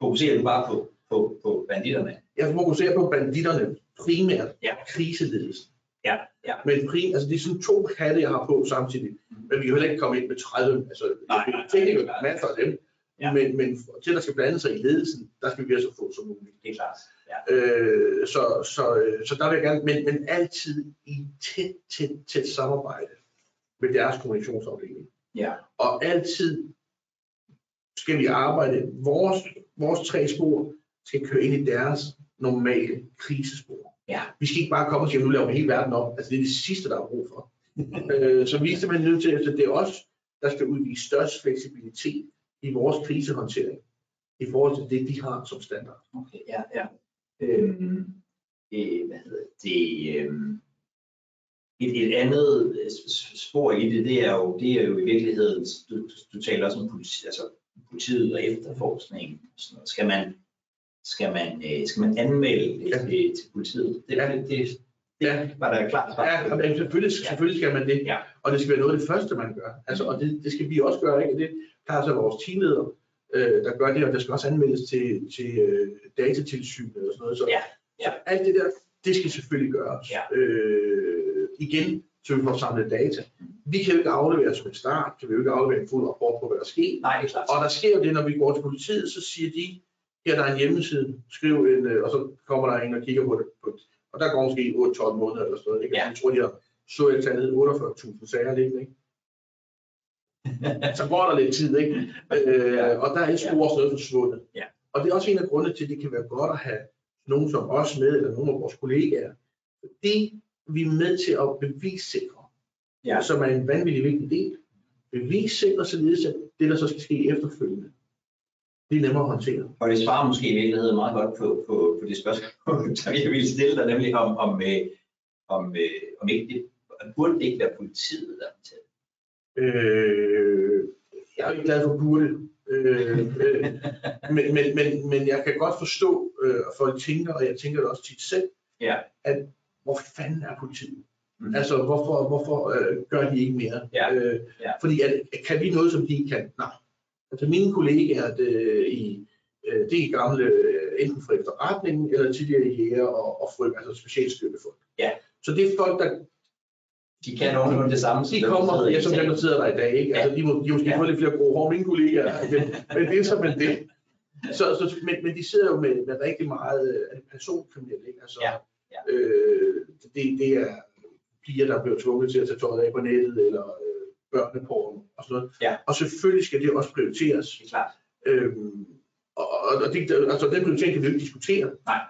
fokuserer du bare på, på, på banditterne? Jeg fokuserer på banditterne primært. Ja. Kriseledelsen. Ja, ja. Men prim, altså det er sådan to hatte, jeg har på samtidig. Men vi kan heller ikke komme ind med 30, altså Nej, nej, teknikere, nej. masser af dem. Ja. Men, men til der skal blande sig i ledelsen, der skal vi være så få som muligt. Det er klart. Ja. Øh, så, så, øh, så der vil jeg gerne, men, men altid i tæt, tæt, tæt samarbejde med deres kommunikationsafdeling. Ja. Og altid skal vi arbejde, vores, vores tre spor skal køre ind i deres normale krisespor. Ja. Vi skal ikke bare komme og sige, at nu laver vi hele verden op. Altså det er det sidste, der er brug for. øh, så vi er simpelthen nødt til, at det er os, der skal udvise størst fleksibilitet i vores krisehåndtering i forhold til det, de har som standard. Okay, ja, ja. Øhm, øh, hvad hedder det? Øhm, et, et andet øh, spor i det, det er jo, det er jo i virkeligheden, du, du, taler også om politi, altså politiet og efterforskning. og Sådan noget. Skal man, skal man, øh, skal man anmelde det Ja. til, til politiet? Det, Ja. det, det, Ja. var der klart svar Ja, men selvfølgelig, selvfølgelig skal man det. Ja. Og det skal være noget af det første, man gør. Altså, og det, det skal vi også gøre, ikke? Det har så vores teamleder, øh, der gør det, og der skal også anmeldes til, til øh, datatilsynet og sådan noget. Så, Ja, ja. så alt det der, det skal selvfølgelig gøres. Ja. Øh, igen, så vi får samlet data. Vi kan jo ikke aflevere som en start, kan vi jo ikke aflevere en fuld rapport på, hvad der sker. Nej, det klart. Og der sker jo det, når vi går til politiet, så siger de, her der er en hjemmeside, skriv en, øh, og så kommer der en og kigger på det. Og der går måske 8-12 måneder eller sådan noget. Ikke? Ja. Jeg tror, de har så jeg tallet 48.000 sager liggende, ikke? så går der lidt tid, ikke? Øh, og der er spor også noget forsvundet. Ja. Og det er også en af grundene til, at det kan være godt at have nogen som os med, eller nogle af vores kollegaer. Fordi vi er med til at bevissikre, Ja. som er en vanvittig vigtig del. Bevissikre således, at det, der så skal ske efterfølgende, det er nemmere at håndtere. Og det svarer måske i virkeligheden meget godt på, på, på det spørgsmål, som jeg ville stille dig, nemlig om, om, øh, om, øh, om ikke det burde det ikke være politiet, der det. Øh, jeg er ikke glad for burde. Øh, øh, men, men, men, men jeg kan godt forstå, øh, at folk tænker, og jeg tænker det også tit selv, Ja. at hvor fanden er politiet? Mhm. Altså, hvorfor, hvorfor øh, gør de ikke mere? Ja, Øh, ja. Fordi at, kan vi noget, som de ikke kan? Nej. Altså mine kollegaer det, i øh, det gamle, øh, enten fra efterretningen, eller tidligere jæger og, og fryg, altså specialstyrkefolk. Ja. Så det er folk, der De kan nogenlunde det samme. de kommer, ja, som dem, der sidder der i dag, ikke? Altså, de, må, de har måske Ja. fået lidt flere gode hår, mine kollegaer, men, men det er så men det. Så, så, men, men de sidder jo med, med rigtig meget øh, personkriminelle, ikke? Altså, Ja, ja. Øh, det, det er piger, der bliver tvunget til at tage tøjet af på nettet, eller øh, børneporno og sådan noget. Ja. Og selvfølgelig skal det også prioriteres. Det er klart. Øhm, og, og, og det, altså, den prioritering kan vi jo ikke diskutere. Nej.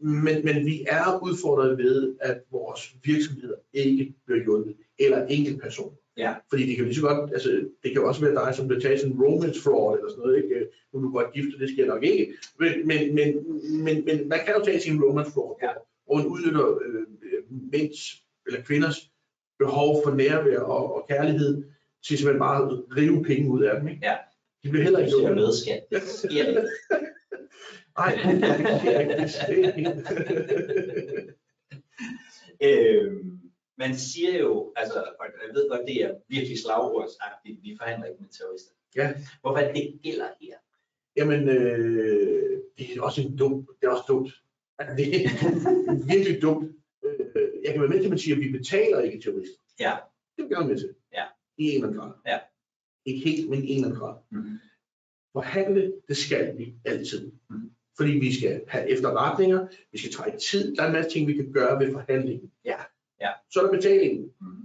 Men, men vi er udfordret ved, at vores virksomheder ikke bliver hjulpet, eller enkeltpersoner. Ja. Fordi det kan lige så godt, altså, det kan også være dig, som bliver taget sådan en romance fraud eller sådan noget, ikke? Nu er du godt gift, og det sker nok ikke. Men, men, men, men, men man kan jo tage sin romance fraud, Ja. hvor man udnytter øh, mænds eller kvinders behov for nærvær og, og kærlighed, til simpelthen bare at rive penge ud af dem. Ikke? Ja. De bliver heller ikke hjulpet. med, skat. Det sker. Nej, det sker ikke. Det sker ikke. Øh, man siger jo, altså, og jeg ved godt, det er virkelig slagordsagtigt, vi forhandler ikke med terrorister. Ja. Hvorfor er det gælder her? Jamen, øh, det er også en dum, det er også dumt. Altså, det er virkelig dumt. Øh, jeg kan være med til, at man siger, at vi betaler ikke terrorister. Ja. Det er vi gerne med til. Ja. I en eller anden grad. Ja. Ikke helt, men i en eller anden grad. Mhm. Forhandle, det skal vi altid. Mhm. Fordi vi skal have efterretninger, vi skal trække tid, der er en masse ting, vi kan gøre ved forhandlingen. Ja. Ja. Så er der betalingen. Mhm.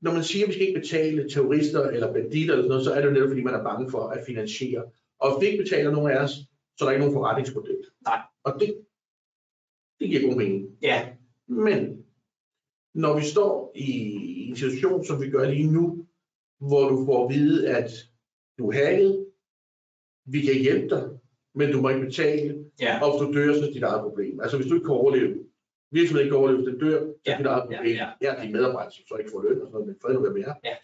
Når man siger, at vi skal ikke betale terrorister eller banditter eller sådan noget, så er det jo netop, fordi man er bange for at finansiere. Og hvis vi ikke betaler nogen af os, så er der ikke nogen forretningsmodel. Nej. Og det, det giver god mening. Ja, Men når vi står i en situation, som vi gør lige nu, hvor du får at vide, at du er hacket, vi kan hjælpe dig, men du må ikke betale, ja, og hvis du dør, så er det dit eget problem. Altså hvis du ikke kan overleve, virksomheden ikke kan overleve, hvis den dør, så er Ja, det dit eget ja, problem. ja. Ja, de medarbejdere, som så ikke får løn og sådan noget, men fred nu være med. Ja.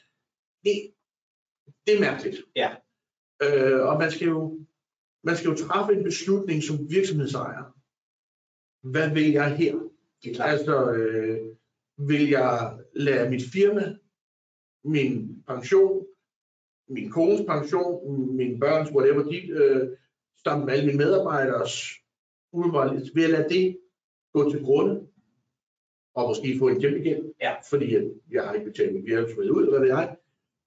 Det, det er mærkeligt. Ja. Øh, og man skal, jo, man skal jo træffe en beslutning som virksomhedsejer. Hvad vil jeg her? Det er klart. Altså, øh, vil jeg lade mit firma, min pension, min kones pension, min børns, whatever, de, øh, sammen med alle mine medarbejderes umiddelbart, vil jeg lade det gå til grunde, og måske få en kæmpe gæld, Ja. fordi at jeg har ikke betalt min virksomhed ud, eller hvad ved jeg.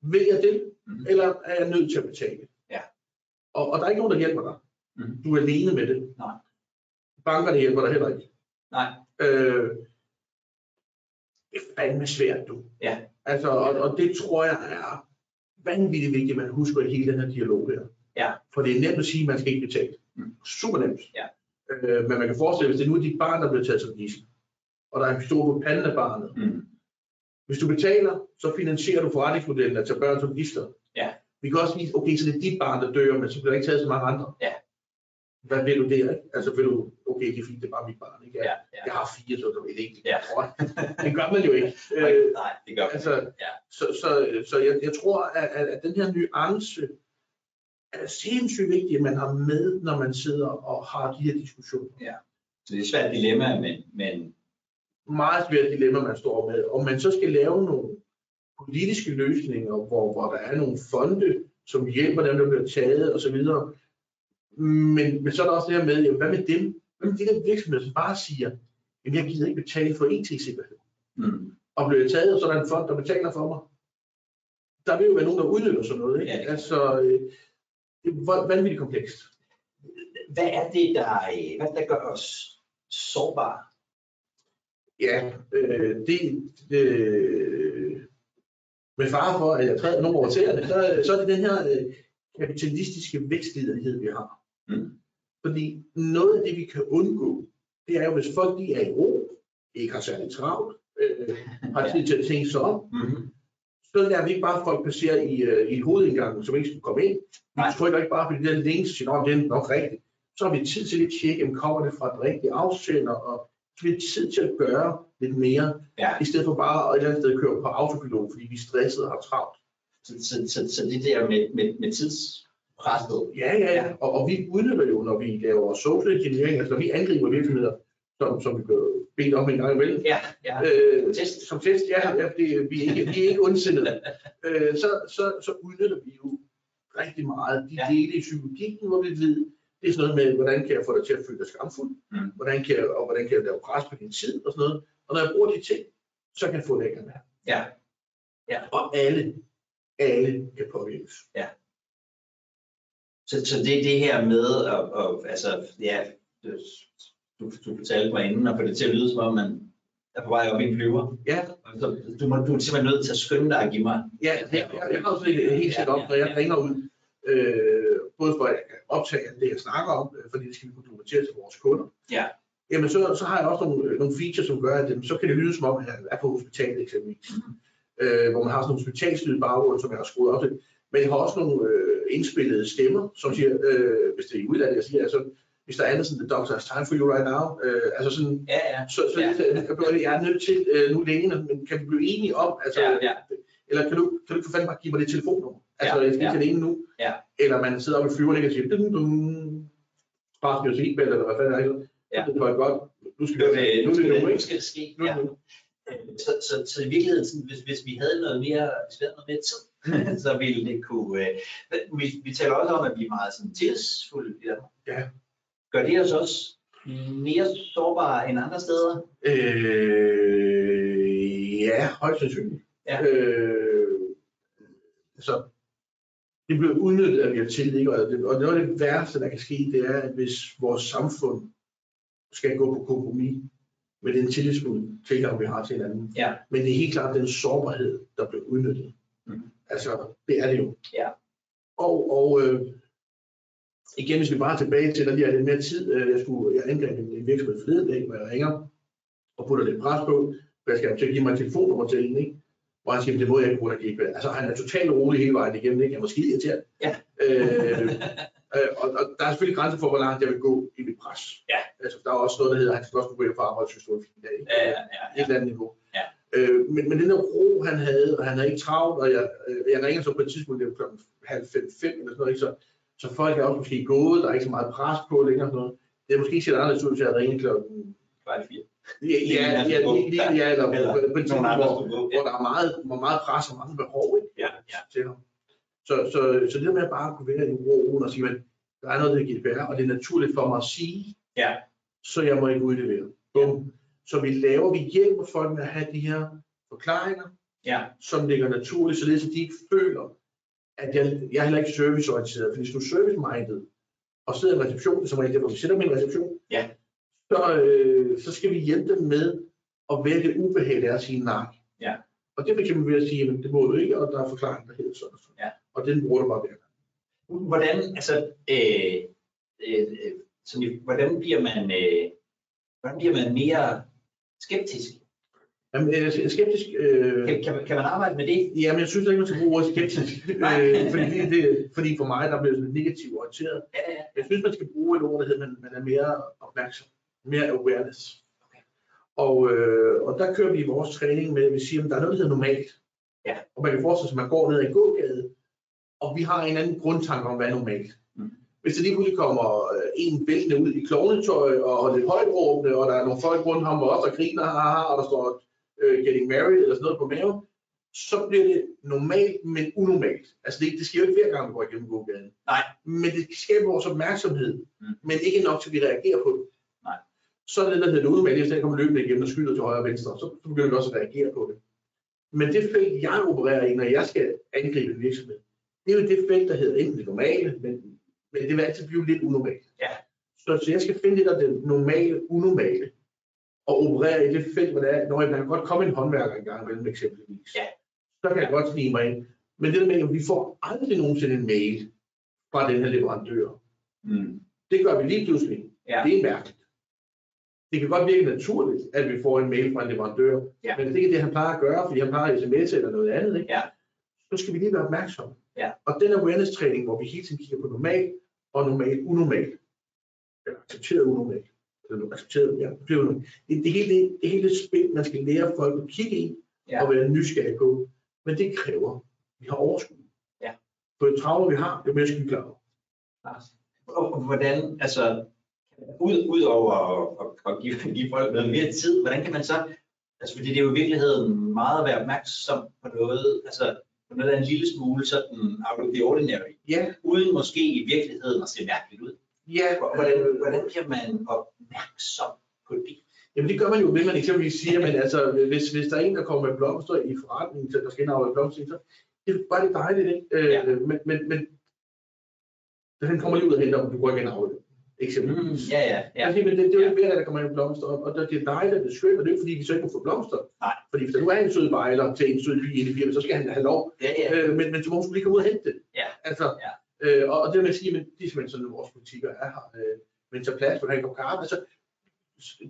Vil jeg det, Mhm. eller er jeg nødt til at betale? Ja. Og, og der er ikke nogen, der hjælper dig. Mhm. Du er alene med det. Nej. Bankerne hjælper dig heller ikke. Nej. Øh, det er fandme svært, du. Ja. Altså, og, og det tror jeg er vanvittigt vigtigt, at man husker i hele den her dialog her. Ja. For det er nemt at sige, at man skal ikke betale. Mm. Super nemt. Ja. Øh, men man kan forestille sig, hvis det nu er dit barn, der bliver taget som gidsel, og der er en pistol på panden af barnet. Mm. Hvis du betaler, så finansierer du forretningsmodellen at tage børn som gidsler. Ja. Vi kan også vise, okay, så det er dit barn, der dør, men så bliver der ikke taget så mange andre. Ja. Hvad vil du der, ikke? Altså vil du, okay, det er fint, det er bare mit barn, ikke? Ja, ja. Jeg har fire, så du ved ikke. Ja. Det gør man jo ikke. Nej, nej, det gør man. altså, Ja. Så, så, så jeg, jeg tror, at, at den her nuance er sindssygt vigtig, at man har med, når man sidder og har de her diskussioner. Så det er et svært dilemma, men, men Meget svært dilemma, man står med. Om man så skal lave nogle politiske løsninger, hvor, hvor der er nogle fonde, som hjælper dem, der bliver taget osv. Men, men så er der også det her med, jamen, hvad med dem? Hvad med de der virksomheder, som bare siger, jamen jeg gider ikke betale for IT-sikkerhed. mm, og bliver taget, og så er der en fond, der betaler for mig. Der vil jo være nogen, der udnytter sådan noget. Ikke? Ja, det altså, øh, det er vanvittigt komplekst. hvad er det, der, hvad der gør os sårbare? Ja, øh, det, øh, med fare for, at jeg træder nogen over tæerne, så, så er det den her øh, kapitalistiske vækstliderlighed, vi har. Mm. Fordi noget af det, vi kan undgå, det er jo, hvis folk de er i ro, ikke har særlig travlt, øh, har tid til at tænke sig om, Mm-hmm. så lader vi ikke bare folk passere i, øh, i hovedindgangen, som ikke skulle komme ind. Vi Nej. trykker ikke bare på de der links, siger, at det er nok rigtigt. Så har vi tid til at tjekke, om kommer det fra den rigtige afsender, og så har vi tid til at gøre lidt mere, Ja, i stedet for bare at et eller andet sted køre på autopilot, fordi vi er stressede og har travlt. så, så, så, så det der med, med, med tidspresset. Ja, ja, ja. Og, og vi udnytter jo, når vi laver social engineering, altså når vi angriber virksomheder, som, som vi bliver bedt om en gang imellem, Ja, ja. øh, Test. som test, ja, ja det, vi, er ikke, vi er ikke ondsindede, øh, så, så, så udnytter vi jo rigtig meget de Ja. dele i psykologien, hvor vi ved, det er sådan noget med, hvordan kan jeg få dig til at føle dig skamfuld, Mm. hvordan kan jeg, og hvordan kan jeg lave pres på din tid og sådan noget. Og når jeg bruger de ting, så kan jeg få vil have. Ja. Ja. Og alle, alle kan påvirkes. Så, så det er det her med, at, at, altså, ja, du, du fortalte mig inden, og få det til at lyde, som om man er på vej op i en flyver. Ja, Så du, må, du er simpelthen nødt til at skynde dig at give mig. ja jeg, jeg, jeg har også helt sæt op, når jeg ringer ud, øh, både for at jeg kan optage alt det, jeg snakker om, øh, fordi det skal vi kunne dokumentere til vores kunder. Ja. Jamen, så, så har jeg også nogle, nogle features, som gør, at så kan det lyde som om, at jeg er på hospitalet eksempelvis. Mhm. Øh, hvor man har sådan nogle hospitalslyd i baggrunden, som jeg har skruet op til. Men jeg har også nogle øh, indspillede stemmer, som siger, øh, hvis det er i udlandet, jeg siger, altså, hvis der er andet sådan, the doctor has time for you right now. Øh, altså sådan, Ja, ja. så, så Ja. ja. jeg er nødt til øh, nu længe, men kan vi blive enige om, altså, Ja, ja. eller kan du, kan du for fanden bare give mig det telefonnummer? Altså, Ja, jeg skal ja. ikke det ene nu. Ja. Eller man sidder oppe i flyveren og siger, dum, dum, bare skal seatbelt, eller hvad fanden er det? Ja. Det var godt. Nu skal Nu, vi, øh, nu nu, er det det, nu, nu ikke? skal det ske. Nu er Ja. det nu. Så, så, så i virkeligheden, sådan, hvis, hvis vi havde noget mere, hvis vi havde noget mere tid, så ville det kunne... Øh, vi, vi taler også om, at vi er meget sådan, tillidsfulde i Danmark. Ja. Gør det os også mere sårbare end andre steder? Øh, ja, højst sandsynligt. Ja. Øh, så det bliver udnyttet af vi har ikke? og, det, og noget af det værste, der kan ske, det er, at hvis vores samfund skal gå på kompromis med den tillidsfulde tilgang, vi har til hinanden. Ja. Men det er helt klart den sårbarhed, der bliver udnyttet. Mhm. Altså, det er det jo. Ja. Og, og øh, igen, hvis vi bare er tilbage til, at lige er lidt mere tid, øh, jeg, skulle, jeg angreb en, en virksomhed forleden dag, hvor jeg ringer og putter lidt pres på, hvad skal jeg til at give mig en telefonnummer til hende, ikke? Hvor han siger, det må jeg ikke af GP. Altså, han er totalt rolig hele vejen igennem, ikke? Jeg var skide irriteret. Ja. øh, øh, og, og, der er selvfølgelig grænser for, hvor langt jeg vil gå i mit pres. Ja. Altså, der er også noget, der hedder, at han skal også kunne gå hjem på arbejde, synes du. Ikke? Ja, ja, ja, Et eller andet niveau. Ja. Øh, men, men den der ro, han havde, og han havde ikke travlt, og jeg, øh, jeg ringer så på et tidspunkt, det var klokken halv fem, fem eller sådan noget, ikke? Så, så folk er også måske gået, der er ikke så meget pres på længere sådan noget. Det er måske ikke set anderledes ud, til at ringe klokken Kvart fire. Ja, ja, ja, lige, lige, ja, eller, Eller på, nogle andre hvor, hvor der er meget, hvor meget pres og mange behov ikke, Ja, ja. til ham. Så, så, så det der med at bare kunne være i roen og sige, at der er noget, der giver GDPR, og det er naturligt for mig at sige, Ja. så jeg må ikke udlevere. Bum. Så vi laver, vi hjælper folk med at have de her forklaringer, Ja. som ligger naturligt, således at de ikke føler, at jeg, jeg er heller ikke serviceorienteret. For hvis du er service-minded, og sidder i en reception, som regel der, hvor vi sætter i en reception, Ja. så, øh, så skal vi hjælpe dem med at vælge det ubehag, det er at sige nej. Ja. Og det er fx ved at sige, at det må du ikke, og der er forklaring, der hedder sådan og sådan. Ja. Og den bruger du bare hver gang. Hvordan, altså, øh, øh, øh, sådan, hvordan bliver man, øh, hvordan bliver man mere skeptisk? Jamen, er skeptisk. Øh, Kan, kan, man- kan man arbejde med det? jamen, jeg synes ikke, man skal bruge ordet skeptisk. Øh, fordi, det, det, fordi for mig, der bliver sådan negativt orienteret. Ja, ja. Jeg synes, man skal bruge et ord, der hedder, man, man er mere opmærksom. Mere awareness. Okay. Og, øh, og der kører vi i vores træning med, at vi siger, at der er noget, der hedder normalt. Ja. Og man kan forestille sig, at man går ned ad en gågade, og vi har en anden grundtanke om, hvad er normalt. Mm. Hvis der lige pludselig kommer øh, en væltende ud i klovnetøj og lidt højtråbende, og der er nogle folk rundt ham, og også der griner, haha, og der står øh, getting married eller sådan noget på maven, så bliver det normalt, men unormalt. Altså det, det sker jo ikke hver gang, vi går igennem gågaden. Nej. Men det skaber vores opmærksomhed, Mm. men ikke nok til, at vi reagerer på det. Nej. Så er det, der hedder det unormalt, hvis der kommer løbende igennem og skyder til højre og venstre, så begynder vi også at reagere på det. Men det felt, jeg opererer i, når jeg skal angribe en virksomhed, det er jo det felt, der hedder enten det normale, men, men det vil altid blive lidt unormalt. Ja. Så, så jeg skal finde det der det normale, unormale, og operere i det felt, hvor det er, når jeg kan godt komme en håndværker en gang imellem eksempelvis. Ja. Så kan jeg godt snige mig ind. Men det der med, at vi får aldrig nogensinde en mail fra den her leverandør. Mm. Det gør vi lige pludselig. Ja. Det er mærkeligt. Det kan godt virke naturligt, at vi får en mail fra en leverandør, Ja. men det ikke er det, han plejer at gøre, fordi han plejer at sms eller noget andet, ikke? Ja. så skal vi lige være opmærksomme. Ja. Og den awareness-træning, hvor vi hele tiden kigger på normal og normal unormal, eller accepteret unormal, eller accepteret, ja, det. Det, det, hele, det, det hele spil, man skal lære folk at kigge i, Ja. og være nysgerrig på, men det kræver, at vi har overskud. Ja. For jo travlere vi har, jo mere skal vi klare. Og og hvordan, altså, ud, ud over at, at give, give folk noget mere tid, hvordan kan man så, altså fordi det er jo i virkeligheden meget at være opmærksom på noget, altså på noget, der er en lille smule sådan out of the ordinary, Ja, uden måske i virkeligheden at se mærkeligt ud. ja. Hvordan, hvordan bliver man opmærksom på det? Jamen det gør man jo ved, man eksempelvis siger, men altså, hvis, hvis der er en, der kommer med blomster i forretningen, så der skal indhavle blomster, så det er bare det dejligt, ikke? Øh, Ja. Men, men, men han kommer lige ud og henter, om du går ikke ind og eksempelvis. Ja, ja, Ja. ja. Altså, men det, det er jo ikke hver dag, der kommer ind blomster, og, og det er dejligt, det er skønt, og det er ikke fordi, vi så ikke må få blomster. Nej. Fordi hvis der nu er en sød bejler til en sød pige i firmaet, så skal han have lov. Ja, ja. Øh, men, men så må hun lige komme ud og hente det. Ja. Altså, Ja. Øh, og, og det at sige, men det er simpelthen sådan, at vores butikker er her. Øh, men så plads, hvor der kan kaffe. Altså,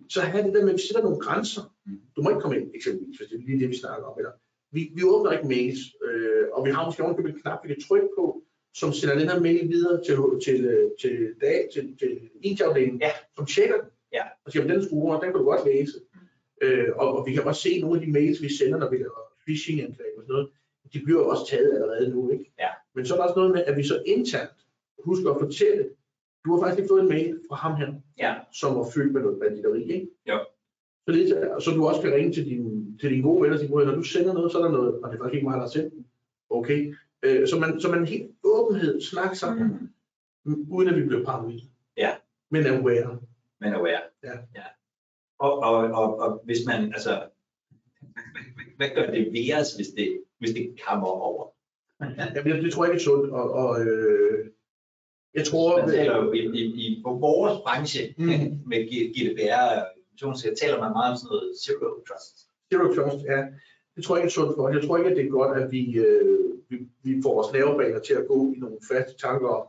så have det der med, at vi sætter nogle grænser. Mm. Du må ikke komme ind, eksempelvis, hvis det er lige det, vi snakker om. Eller, vi, vi åbner ikke mails, øh, og vi har måske ovenkøbet en knap, vi kan trykke på, som sender den her mail videre til, til, øh, til, dag, til, til IT-afdelingen, Ja. som tjekker den. Ja. Og siger, den skruer, den kan du godt læse. Øh, og, og, vi kan også se nogle af de mails, vi sender, når vi laver phishing-angreb og sådan noget, de bliver også taget allerede nu, ikke? Ja. Men så er der også noget med, at vi så internt husker at fortælle, du har faktisk lige fået en mail fra ham her, Ja. som var fyldt med noget banditteri, ikke? Jo. Så, det, så du også kan ringe til, din, til dine gode venner og sige, "Prøv at når du sender noget, så er der noget, og det er faktisk ikke mig, der har sendt den. Okay. Øh, så, man, så man helt åbenhed snakker sammen, Mm. uden at vi bliver paranoid. Ja. Men aware. Men aware. Ja. ja. Og, og, og, og hvis man, altså, hvad, hvad gør det ved os, hvis det, hvis det kammer over? Jamen, det, det tror jeg ikke er sundt, og, og øh, jeg tror... Man taler jo i, i, i på vores branche Mm. med GDPR informationssikkerhed, taler man meget om sådan noget zero trust. Zero trust, ja. Det tror jeg ikke er sundt for. Jeg tror ikke, at det er godt, at vi, øh, vi, vi får vores nervebaner til at gå i nogle faste tanker om,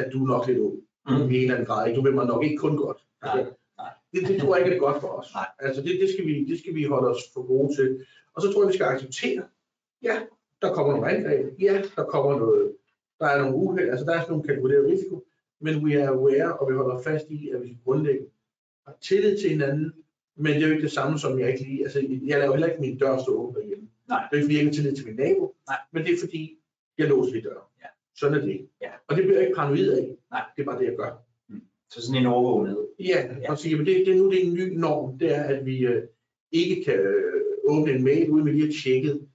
at du er nok lidt ung. Mm. I en eller anden grad. Du vil mig nok ikke kun godt. Nej, nej. Det, det tror jeg ikke er godt for os. Nej. Altså det, det, skal vi, det skal vi holde os for gode til. Og så tror jeg, vi skal acceptere, ja, der kommer nogle angreb. Ja, der kommer noget, der er nogle uheld. Altså der er sådan nogle kategorier risiko. Men we are aware, og vi holder fast i, at vi grundlæggende har tillid til hinanden, Men det er jo ikke det samme, som jeg ikke lige... Altså, jeg laver heller ikke min dør stå åben derhjemme. Nej. Det er ikke, fordi jeg ikke har tillid til min nabo. Nej. Men det er, fordi jeg låser lige døren. Ja. Sådan er det. Ja. Og det bliver jeg ikke paranoid af. Nej. Det er bare det, jeg gør. Så sådan en overvågenhed. Ja, Ja. og sige, men det, det er nu det er en ny norm, det er, at vi øh, ikke kan øh, åbne en mail, uden vi lige har tjekket.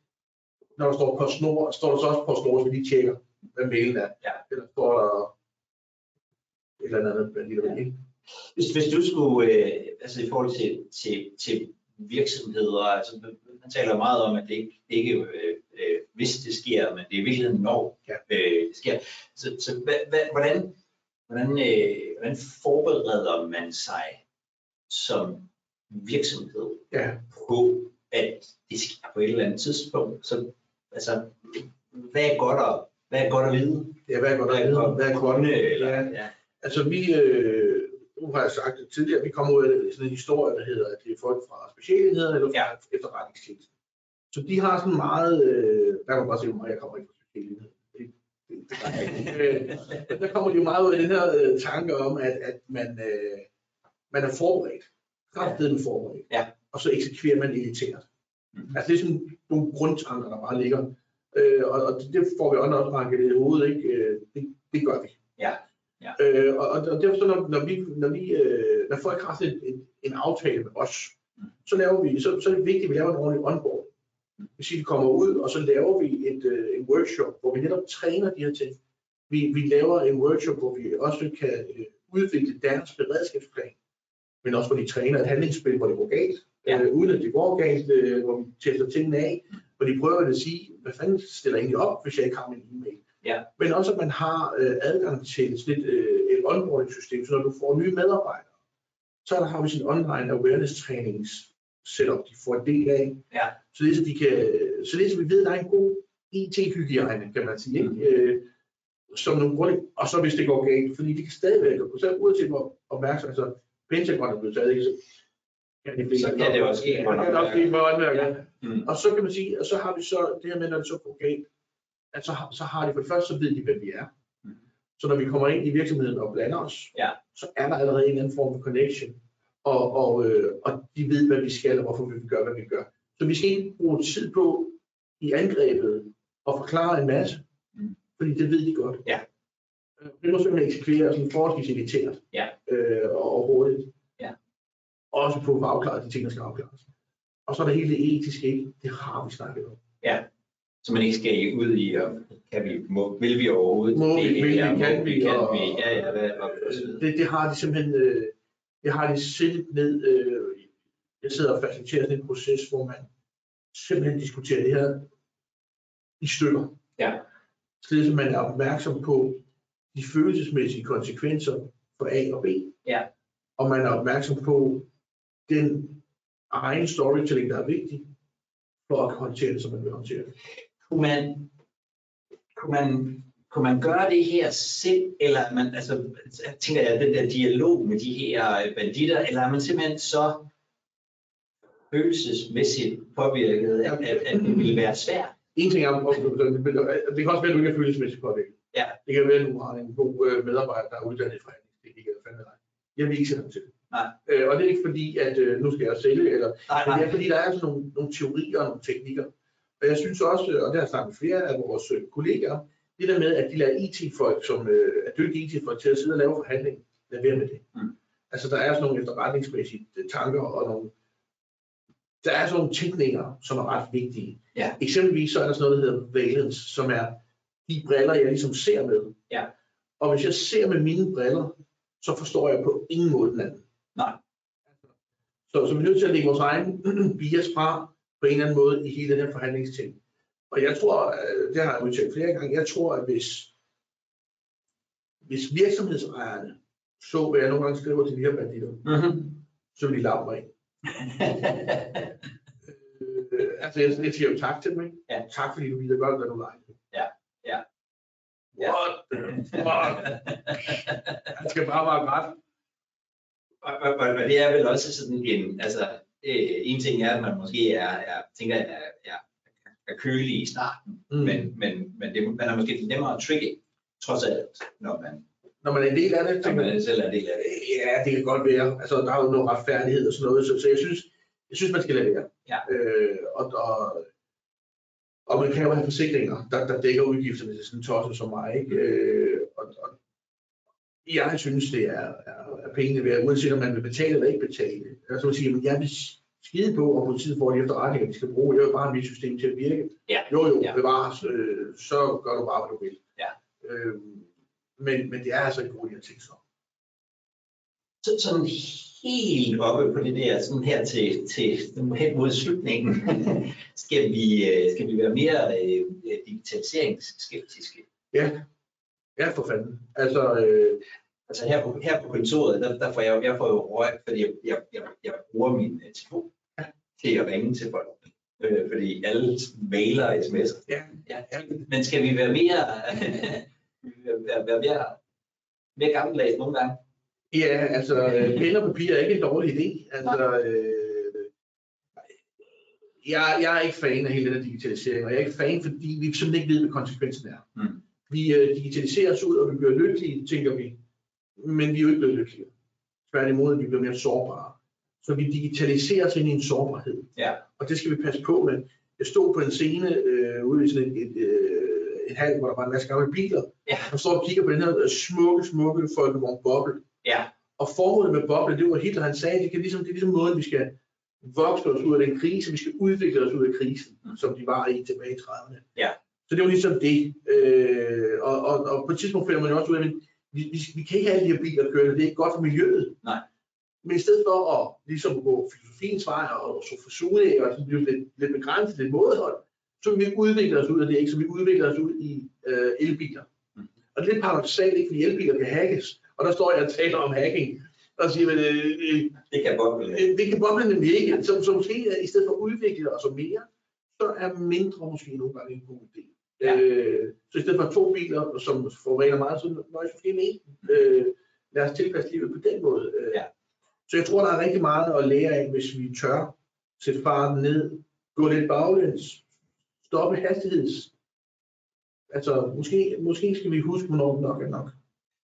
Når der står på snor, står der så også på snor, så vi lige tjekker, hvad mailen er. Ja. Eller står der et eller andet, hvad lige der Ja. Hvis, hvis du skulle, øh, altså i forhold til, til, til virksomheder, altså man taler meget om, at det ikke, det ikke øh, øh, hvis det sker, men det er i virkeligheden når Ja. øh, det sker. Så, så hvad, hvad, hvordan, hvordan, øh, hvordan forbereder man sig som virksomhed Ja, på, at det sker på et eller andet tidspunkt? Så, altså, hvad er godt at, hvad er godt at vide? ja hvad er godt at vide? godt Hvad er godt? Eller, Ja. ja. Altså vi, øh, nu har jeg sagt det tidligere, vi kommer ud af sådan en historie, der hedder, at det er folk fra specialenheder eller fra Ja. ja. efterretningstjeneste. Så de har sådan meget, øh, der kan man bare se, hvor meget jeg kommer ikke fra specialenhed. Det, det, det gør jeg ikke. Øh, der kommer de jo meget ud af den her øh, tanke om, at, at man, øh, man er forberedt. Kraftedeme forberedt. Ja. Og så eksekverer man elitært. Mhm. Altså det er sådan nogle grundtanker, der bare ligger. Øh, og, og det får vi også banket i hovedet, ikke? Øh, det, det gør vi. Ja. Ja. Øh, og, og derfor så, når, når, vi, når, vi, øh, når folk har sådan en, en, aftale med os, så, laver vi, så, så er det vigtigt, at vi laver en ordentlig onboard. Sige, at vi kommer ud, og så laver vi et, øh, en workshop, hvor vi netop træner de her ting. Vi, vi laver en workshop, hvor vi også kan øh, udvikle deres beredskabsplan, men også hvor de træner et handlingsspil, hvor det går galt, Ja. øh, uden at det går galt, øh, hvor vi tester tingene af, hvor de prøver at sige, hvad fanden stiller jeg egentlig op, hvis jeg ikke har min e-mail. Ja. Men også, at man har øh, adgang til sådan et, øh, et onboarding-system, så når du får nye medarbejdere, så der har vi sådan online awareness trainings setup, de får en del af. Ja. Så det er, så de kan, så det er, så vi ved, at der er en god IT-hygiejne, kan man sige. Ikke? Øh, som nogle grunde, og så hvis det går galt, fordi de kan stadigvæk, så uanset hvor opmærksom, altså Pentagon er blevet taget, ikke? Så kan det, kan det også ske det kan også ske med håndværkere. Ja. Mm. Og så kan man sige, og så har vi så det her med, når det så går galt, at så, har- så har de for det første, så ved de, hvem vi er. Mhm. Så når vi kommer ind i virksomheden og blander os, Ja. så er der allerede en eller anden form for connection. Og, og, øh, og de ved, hvad vi skal, og hvorfor vi gør, hvad vi gør. Så vi skal ikke bruge tid på i angrebet at forklare en masse, Mhm. fordi det ved de godt. Ja. Øh, Det må simpelthen eksekvere sådan forholdsvis irriteret Ja. øh, og hurtigt. Ja. Også på at få afklaret de ting, der skal afklares. Og så er der hele det etiske, ikke? Det har vi snakket om. Så man ikke skal ud i, og kan vi, må, vil vi overhovedet? Må vi, det vil vi, kan Må vi, kan og- vi? Ja, ja, hvad, og, så det, det har de simpelthen, øh, det har de siddet ned, øh, jeg sidder og faciliterer sådan en proces, hvor man simpelthen diskuterer det her i stykker. Ja. Således at man er opmærksom på de følelsesmæssige konsekvenser for A og B. Ja. Og man er opmærksom på den egen storytelling, der er vigtig for at håndtere det, som man vil håndtere det. Kunne man, kunne man, kunne man gøre det her selv, eller er man, altså, jeg tænker jeg, den der dialog med de her banditter, eller er man simpelthen så følelsesmæssigt påvirket, at, at, at det ville være svært? En ting er, om- det kan også være, at du ikke er følelsesmæssigt påvirket. Ja. Det kan være, at du har en god øh, medarbejder, der er uddannet i forhandlingsteknik eller fandme nej. Jeg vil ikke sætte ham til det. Nej. Øh, og det er ikke fordi, at øh, nu skal jeg sælge, eller, Nej, men det nej. er fordi, der er sådan nogle, nogle teorier og nogle teknikker. Og jeg synes også, og det har jeg snakket med flere af vores øh, kollegaer, det der med, at de lader IT-folk, som øh, er dygtige IT-folk til at sidde og lave forhandling, lad være med det. Mm. Altså, der er sådan nogle efterretningsmæssige øh, tanker og nogle, der er sådan nogle tænkninger, som er ret vigtige. Ja. Eksempelvis så er der sådan noget, der hedder valence, som er de briller, jeg ligesom ser med. Ja. Og hvis jeg ser med mine briller, så forstår jeg på ingen måde den anden. Nej. Så, så vi er nødt til at lægge vores egen bias fra på en eller anden måde i hele den her forhandlingsting. Og jeg tror, øh, det har jeg udtalt flere gange, jeg tror, at hvis, hvis virksomhedsejerne så, hvad jeg nogle gange skriver til de her banditter, Mm-hmm. så vil de lappe mig ind. Øh, altså, jeg, jeg siger jo tak til dem, ikke? Ja. Tak, fordi du ville gøre, hvad du like. Ja. Ja. What fuck? Han skal bare være ret. Og, og, og, og det er vel også sådan en, altså, øh, en ting er, at man måske er, er tænker, jeg, er, er, er kølig i starten, Mm. mm. men, men, men det, man er måske nemmere at trigge, trods alt, når man, når man er en del af det, Så tænker man selv er en del af det. Ja, det kan godt være. Altså, der er jo noget retfærdighed og sådan noget, så, så jeg, synes, jeg synes, man skal lade være. Ja. Øh, og, og, og man kan jo have forsikringer, der, der dækker udgifterne til sådan en tosset som mig. Ikke? Øh, og, og, jeg synes, det er, er, er pengene værd, uanset om man vil betale eller ikke betale. Altså, man siger, men jeg vil skide på, og politiet får de efterretninger, de skal bruge. Jeg vil bare have mit system til at virke. Ja. Jo, jo, Ja. bevares, øh, så gør du bare, hvad du vil. Ja. Øh, men, men det er altså ikke roligt at tænke sig om. Så, sådan helt oppe på det der, sådan her til, til hen mod slutningen, skal vi, øh, skal vi være mere øh, digitaliseringsskeptiske. Ja, ja for fanden. Altså, øh, Altså her på, her på kontoret, der, der får jeg, jeg får jo røg, fordi jeg, jeg, jeg, jeg bruger min uh, telefon til at ringe til folk. Øh, fordi alle mailer og sms'er. ja, Ja, ja. Men skal vi være mere, være, være mere, mere gammeldags nogle gange? ja, altså, øh, pen og papir er ikke en dårlig idé. Altså, øh, jeg, jeg er ikke fan af hele den her digitalisering, og jeg er ikke fan, fordi vi simpelthen ikke ved, hvad konsekvensen er. Mm. Vi øh, digitaliserer os ud, og vi bliver lykkelige, tænker vi. Men vi er jo ikke blevet lykkelige. Tværtimod, vi bliver mere sårbare. Så vi digitaliserer os ind i en sårbarhed. Ja. Og det skal vi passe på med. Jeg stod på en scene øh, ude i sådan et, et, øh, et hal, hvor der var en masse gamle biler. Ja. Og står og kigger på den her øh, smukke, smukke folkevogn boble. Ja. Og formålet med boble, det var Hitler, han sagde, det, kan ligesom, det er ligesom måden, vi skal vokse os ud af den krise, vi skal udvikle os ud af krisen, Mm. som de var i tilbage i 30'erne. Ja. Så det var ligesom det. Øh, og, og, og på et tidspunkt finder man jo også ud af, at vi, vi, vi kan ikke have alle de her biler kørende, det er ikke godt for miljøet. Nej. Men i stedet for at ligesom gå filosofiens vej og så forsune og sådan blive lidt, lidt begrænset, lidt mådehold, så vi udvikle os ud af det, ikke? så vi udvikler os ud i øh, elbiler. Mm. Og det er lidt paradoxalt, ikke? fordi elbiler kan hackes. Og der står jeg og taler om hacking. Og siger, men, øh, øh, Det kan boble. Øh, Det kan boble nemlig ikke. Så, så måske øh, i stedet for at udvikle os mere, så er mindre måske nogle gange en god idé. Ja. Øh, så i stedet for to biler, som forurener meget, så nøjes måske med en. Øh, lad os tilpasse livet på den måde. Øh, Ja. Så jeg tror, der er rigtig meget at lære af, hvis vi tør sætte farten ned, gå lidt baglæns, stoppe hastigheds. Altså, måske, måske skal vi huske, hvornår nok er nok.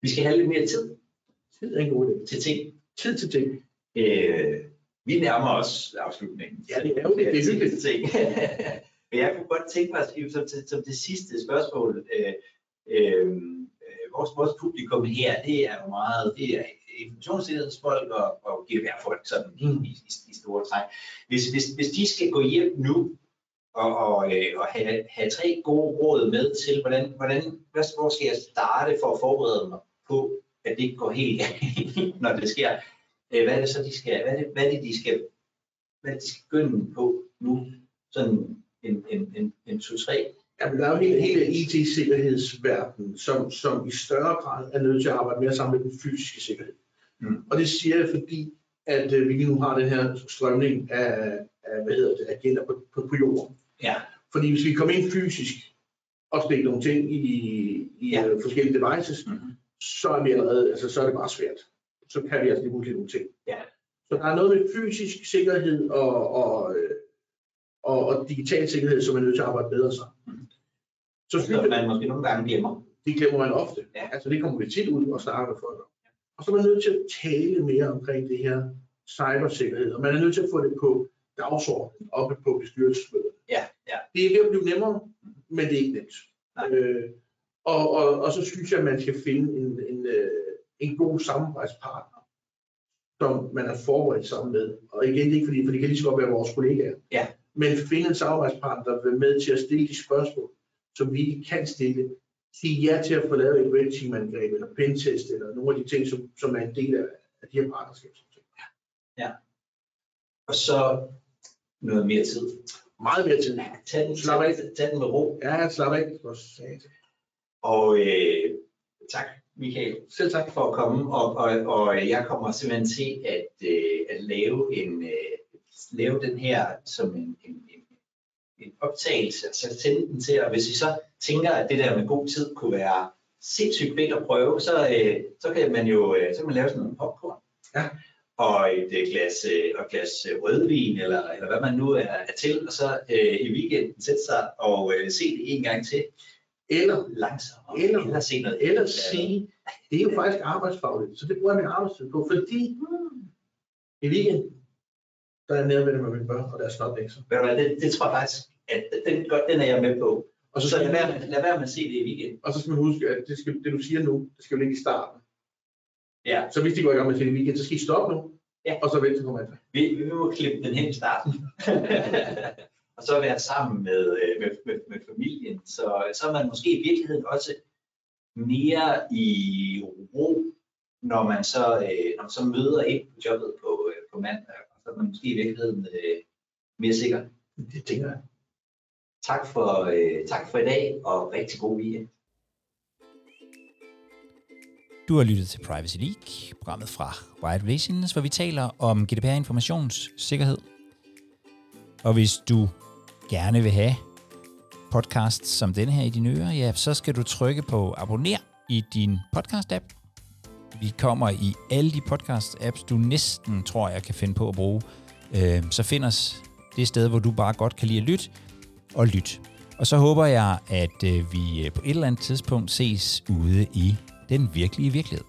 Vi skal have lidt mere tid Tid er en god idé. til ting. Tid til ting. Øh, vi nærmer os afslutningen. Ja, det er jo det. Det er hyggeligt. ting. Men jeg kunne godt tænke mig at som, som det sidste spørgsmål. Øh, øh, vores, vores publikum her, det er jo meget, det er informationssikkerhedsfolk og, og GDPR-folk sådan i, Mm. i, i, i store træk. Hvis, hvis, hvis de skal gå hjem nu og, og, øh, og have, have tre gode råd med til, hvordan, hvordan, hvad, hvor skal jeg starte for at forberede mig på, at det ikke går helt når det sker. Øh, hvad er det så, de skal, hvad er det, hvad er det, de skal, hvad er det, de skal begynde på nu? Sådan en, en, en, en 2-3 Ja, men der er jo hele, hele IT-sikkerhedsverdenen, som, som i større grad er nødt til at arbejde mere sammen med den fysiske sikkerhed. Mm. Og det siger jeg, fordi at øh, vi lige nu har den her strømning af, af hvad hedder det, agenter på, på, på jorden. Ja. Fordi hvis vi kommer ind fysisk og stikker nogle ting i, i Ja. ja. forskellige devices, Mhm. så er vi allerede, altså så er det bare svært. Så kan vi altså lige pludselig nogle ting. Ja. Så der er noget med fysisk sikkerhed og, og, øh, og, og digital sikkerhed, som er nødt til at arbejde bedre sammen. Så synes jeg, som man måske nogle gange glemmer. det glemmer man ofte. Ja. Altså det kommer vi tit ud og snakker med folk om. Og så er man nødt til at tale mere omkring det her cybersikkerhed, og man er nødt til at få det på dagsordenen, oppe på bestyrelsesmødet. Ja, ja. Det er ved at blive nemmere, men det er ikke nemt. Nej. Øh, og, og, og så synes jeg, at man skal finde en, en, øh, en god samarbejdspartner, som man er forberedt sammen med. Og igen, det er ikke fordi, for det kan lige så godt være vores kollegaer. Ja. Men finde en samarbejdspartner, der vil med til at stille de spørgsmål, som vi ikke kan stille. Sige ja til at få lavet et red team angreb, eller pentest, eller nogle af de ting, som, som er en del af, af de her partnerskaber. Og så noget mere tid. Meget mere tid. Tag den, Slap af. tag, den med ro. Ja, slap af. Og øh, tak, Michael, Selv tak. for at komme. Og, og, og jeg kommer simpelthen til at, øh, at lave, en, øh, lave den her som en, en, en, en optagelse, og så sende den til. Og hvis I så tænker, at det der med god tid kunne være sindssygt fedt at prøve, så, øh, så kan man jo øh, så kan man lave sådan nogle popcorn. Ja. Og et øh, glas, øh, og et glas øh, rødvin, eller, eller hvad man nu er, er til, og så øh, i weekenden sætte sig og øh, se det en gang til. Eller, Langsommere. Eller- eller se noget. eller sige, det er jo faktisk arbejdsfagligt, så det bruger jeg min arbejdstid på, fordi i weekenden, der er jeg nærmere med mine børn og deres. Ved hvad, det, det tror jeg faktisk, at den, godt, den er jeg med på. Og så, Så lad man, være, lad være med at se det i weekenden. og så skal man huske, at det, skal, det du siger nu, det skal jo ligge i starten. Ja, Så hvis de går i gang med at se det i weekend, så skal I stoppe nu, Ja. og så vente på mandag. vi, vi må klippe den hen i starten. og så være sammen med, øh, med, med, med familien. Så, så er man måske i virkeligheden også mere i ro, når man så, øh, når man så møder ind på jobbet på, øh, på mandag. Så er man måske i virkeligheden øh, mere sikker. Det tænker jeg. Tak for, øh, tak for i dag, og rigtig god weekend. Du har lyttet til Privacy League, programmet fra Wired Relations, hvor vi taler om GDPR informationssikkerhed. Og hvis du gerne vil have podcasts som denne her i dine ører, ja, så skal du trykke på abonner i din podcast-app. Vi kommer i alle de podcast-apps, du næsten tror, jeg kan finde på at bruge. Øh, Så find os det sted, hvor du bare godt kan lide at lytte, og lyt. Og så håber jeg, at øh, vi øh, på et eller andet tidspunkt ses ude i den virkelige virkelighed.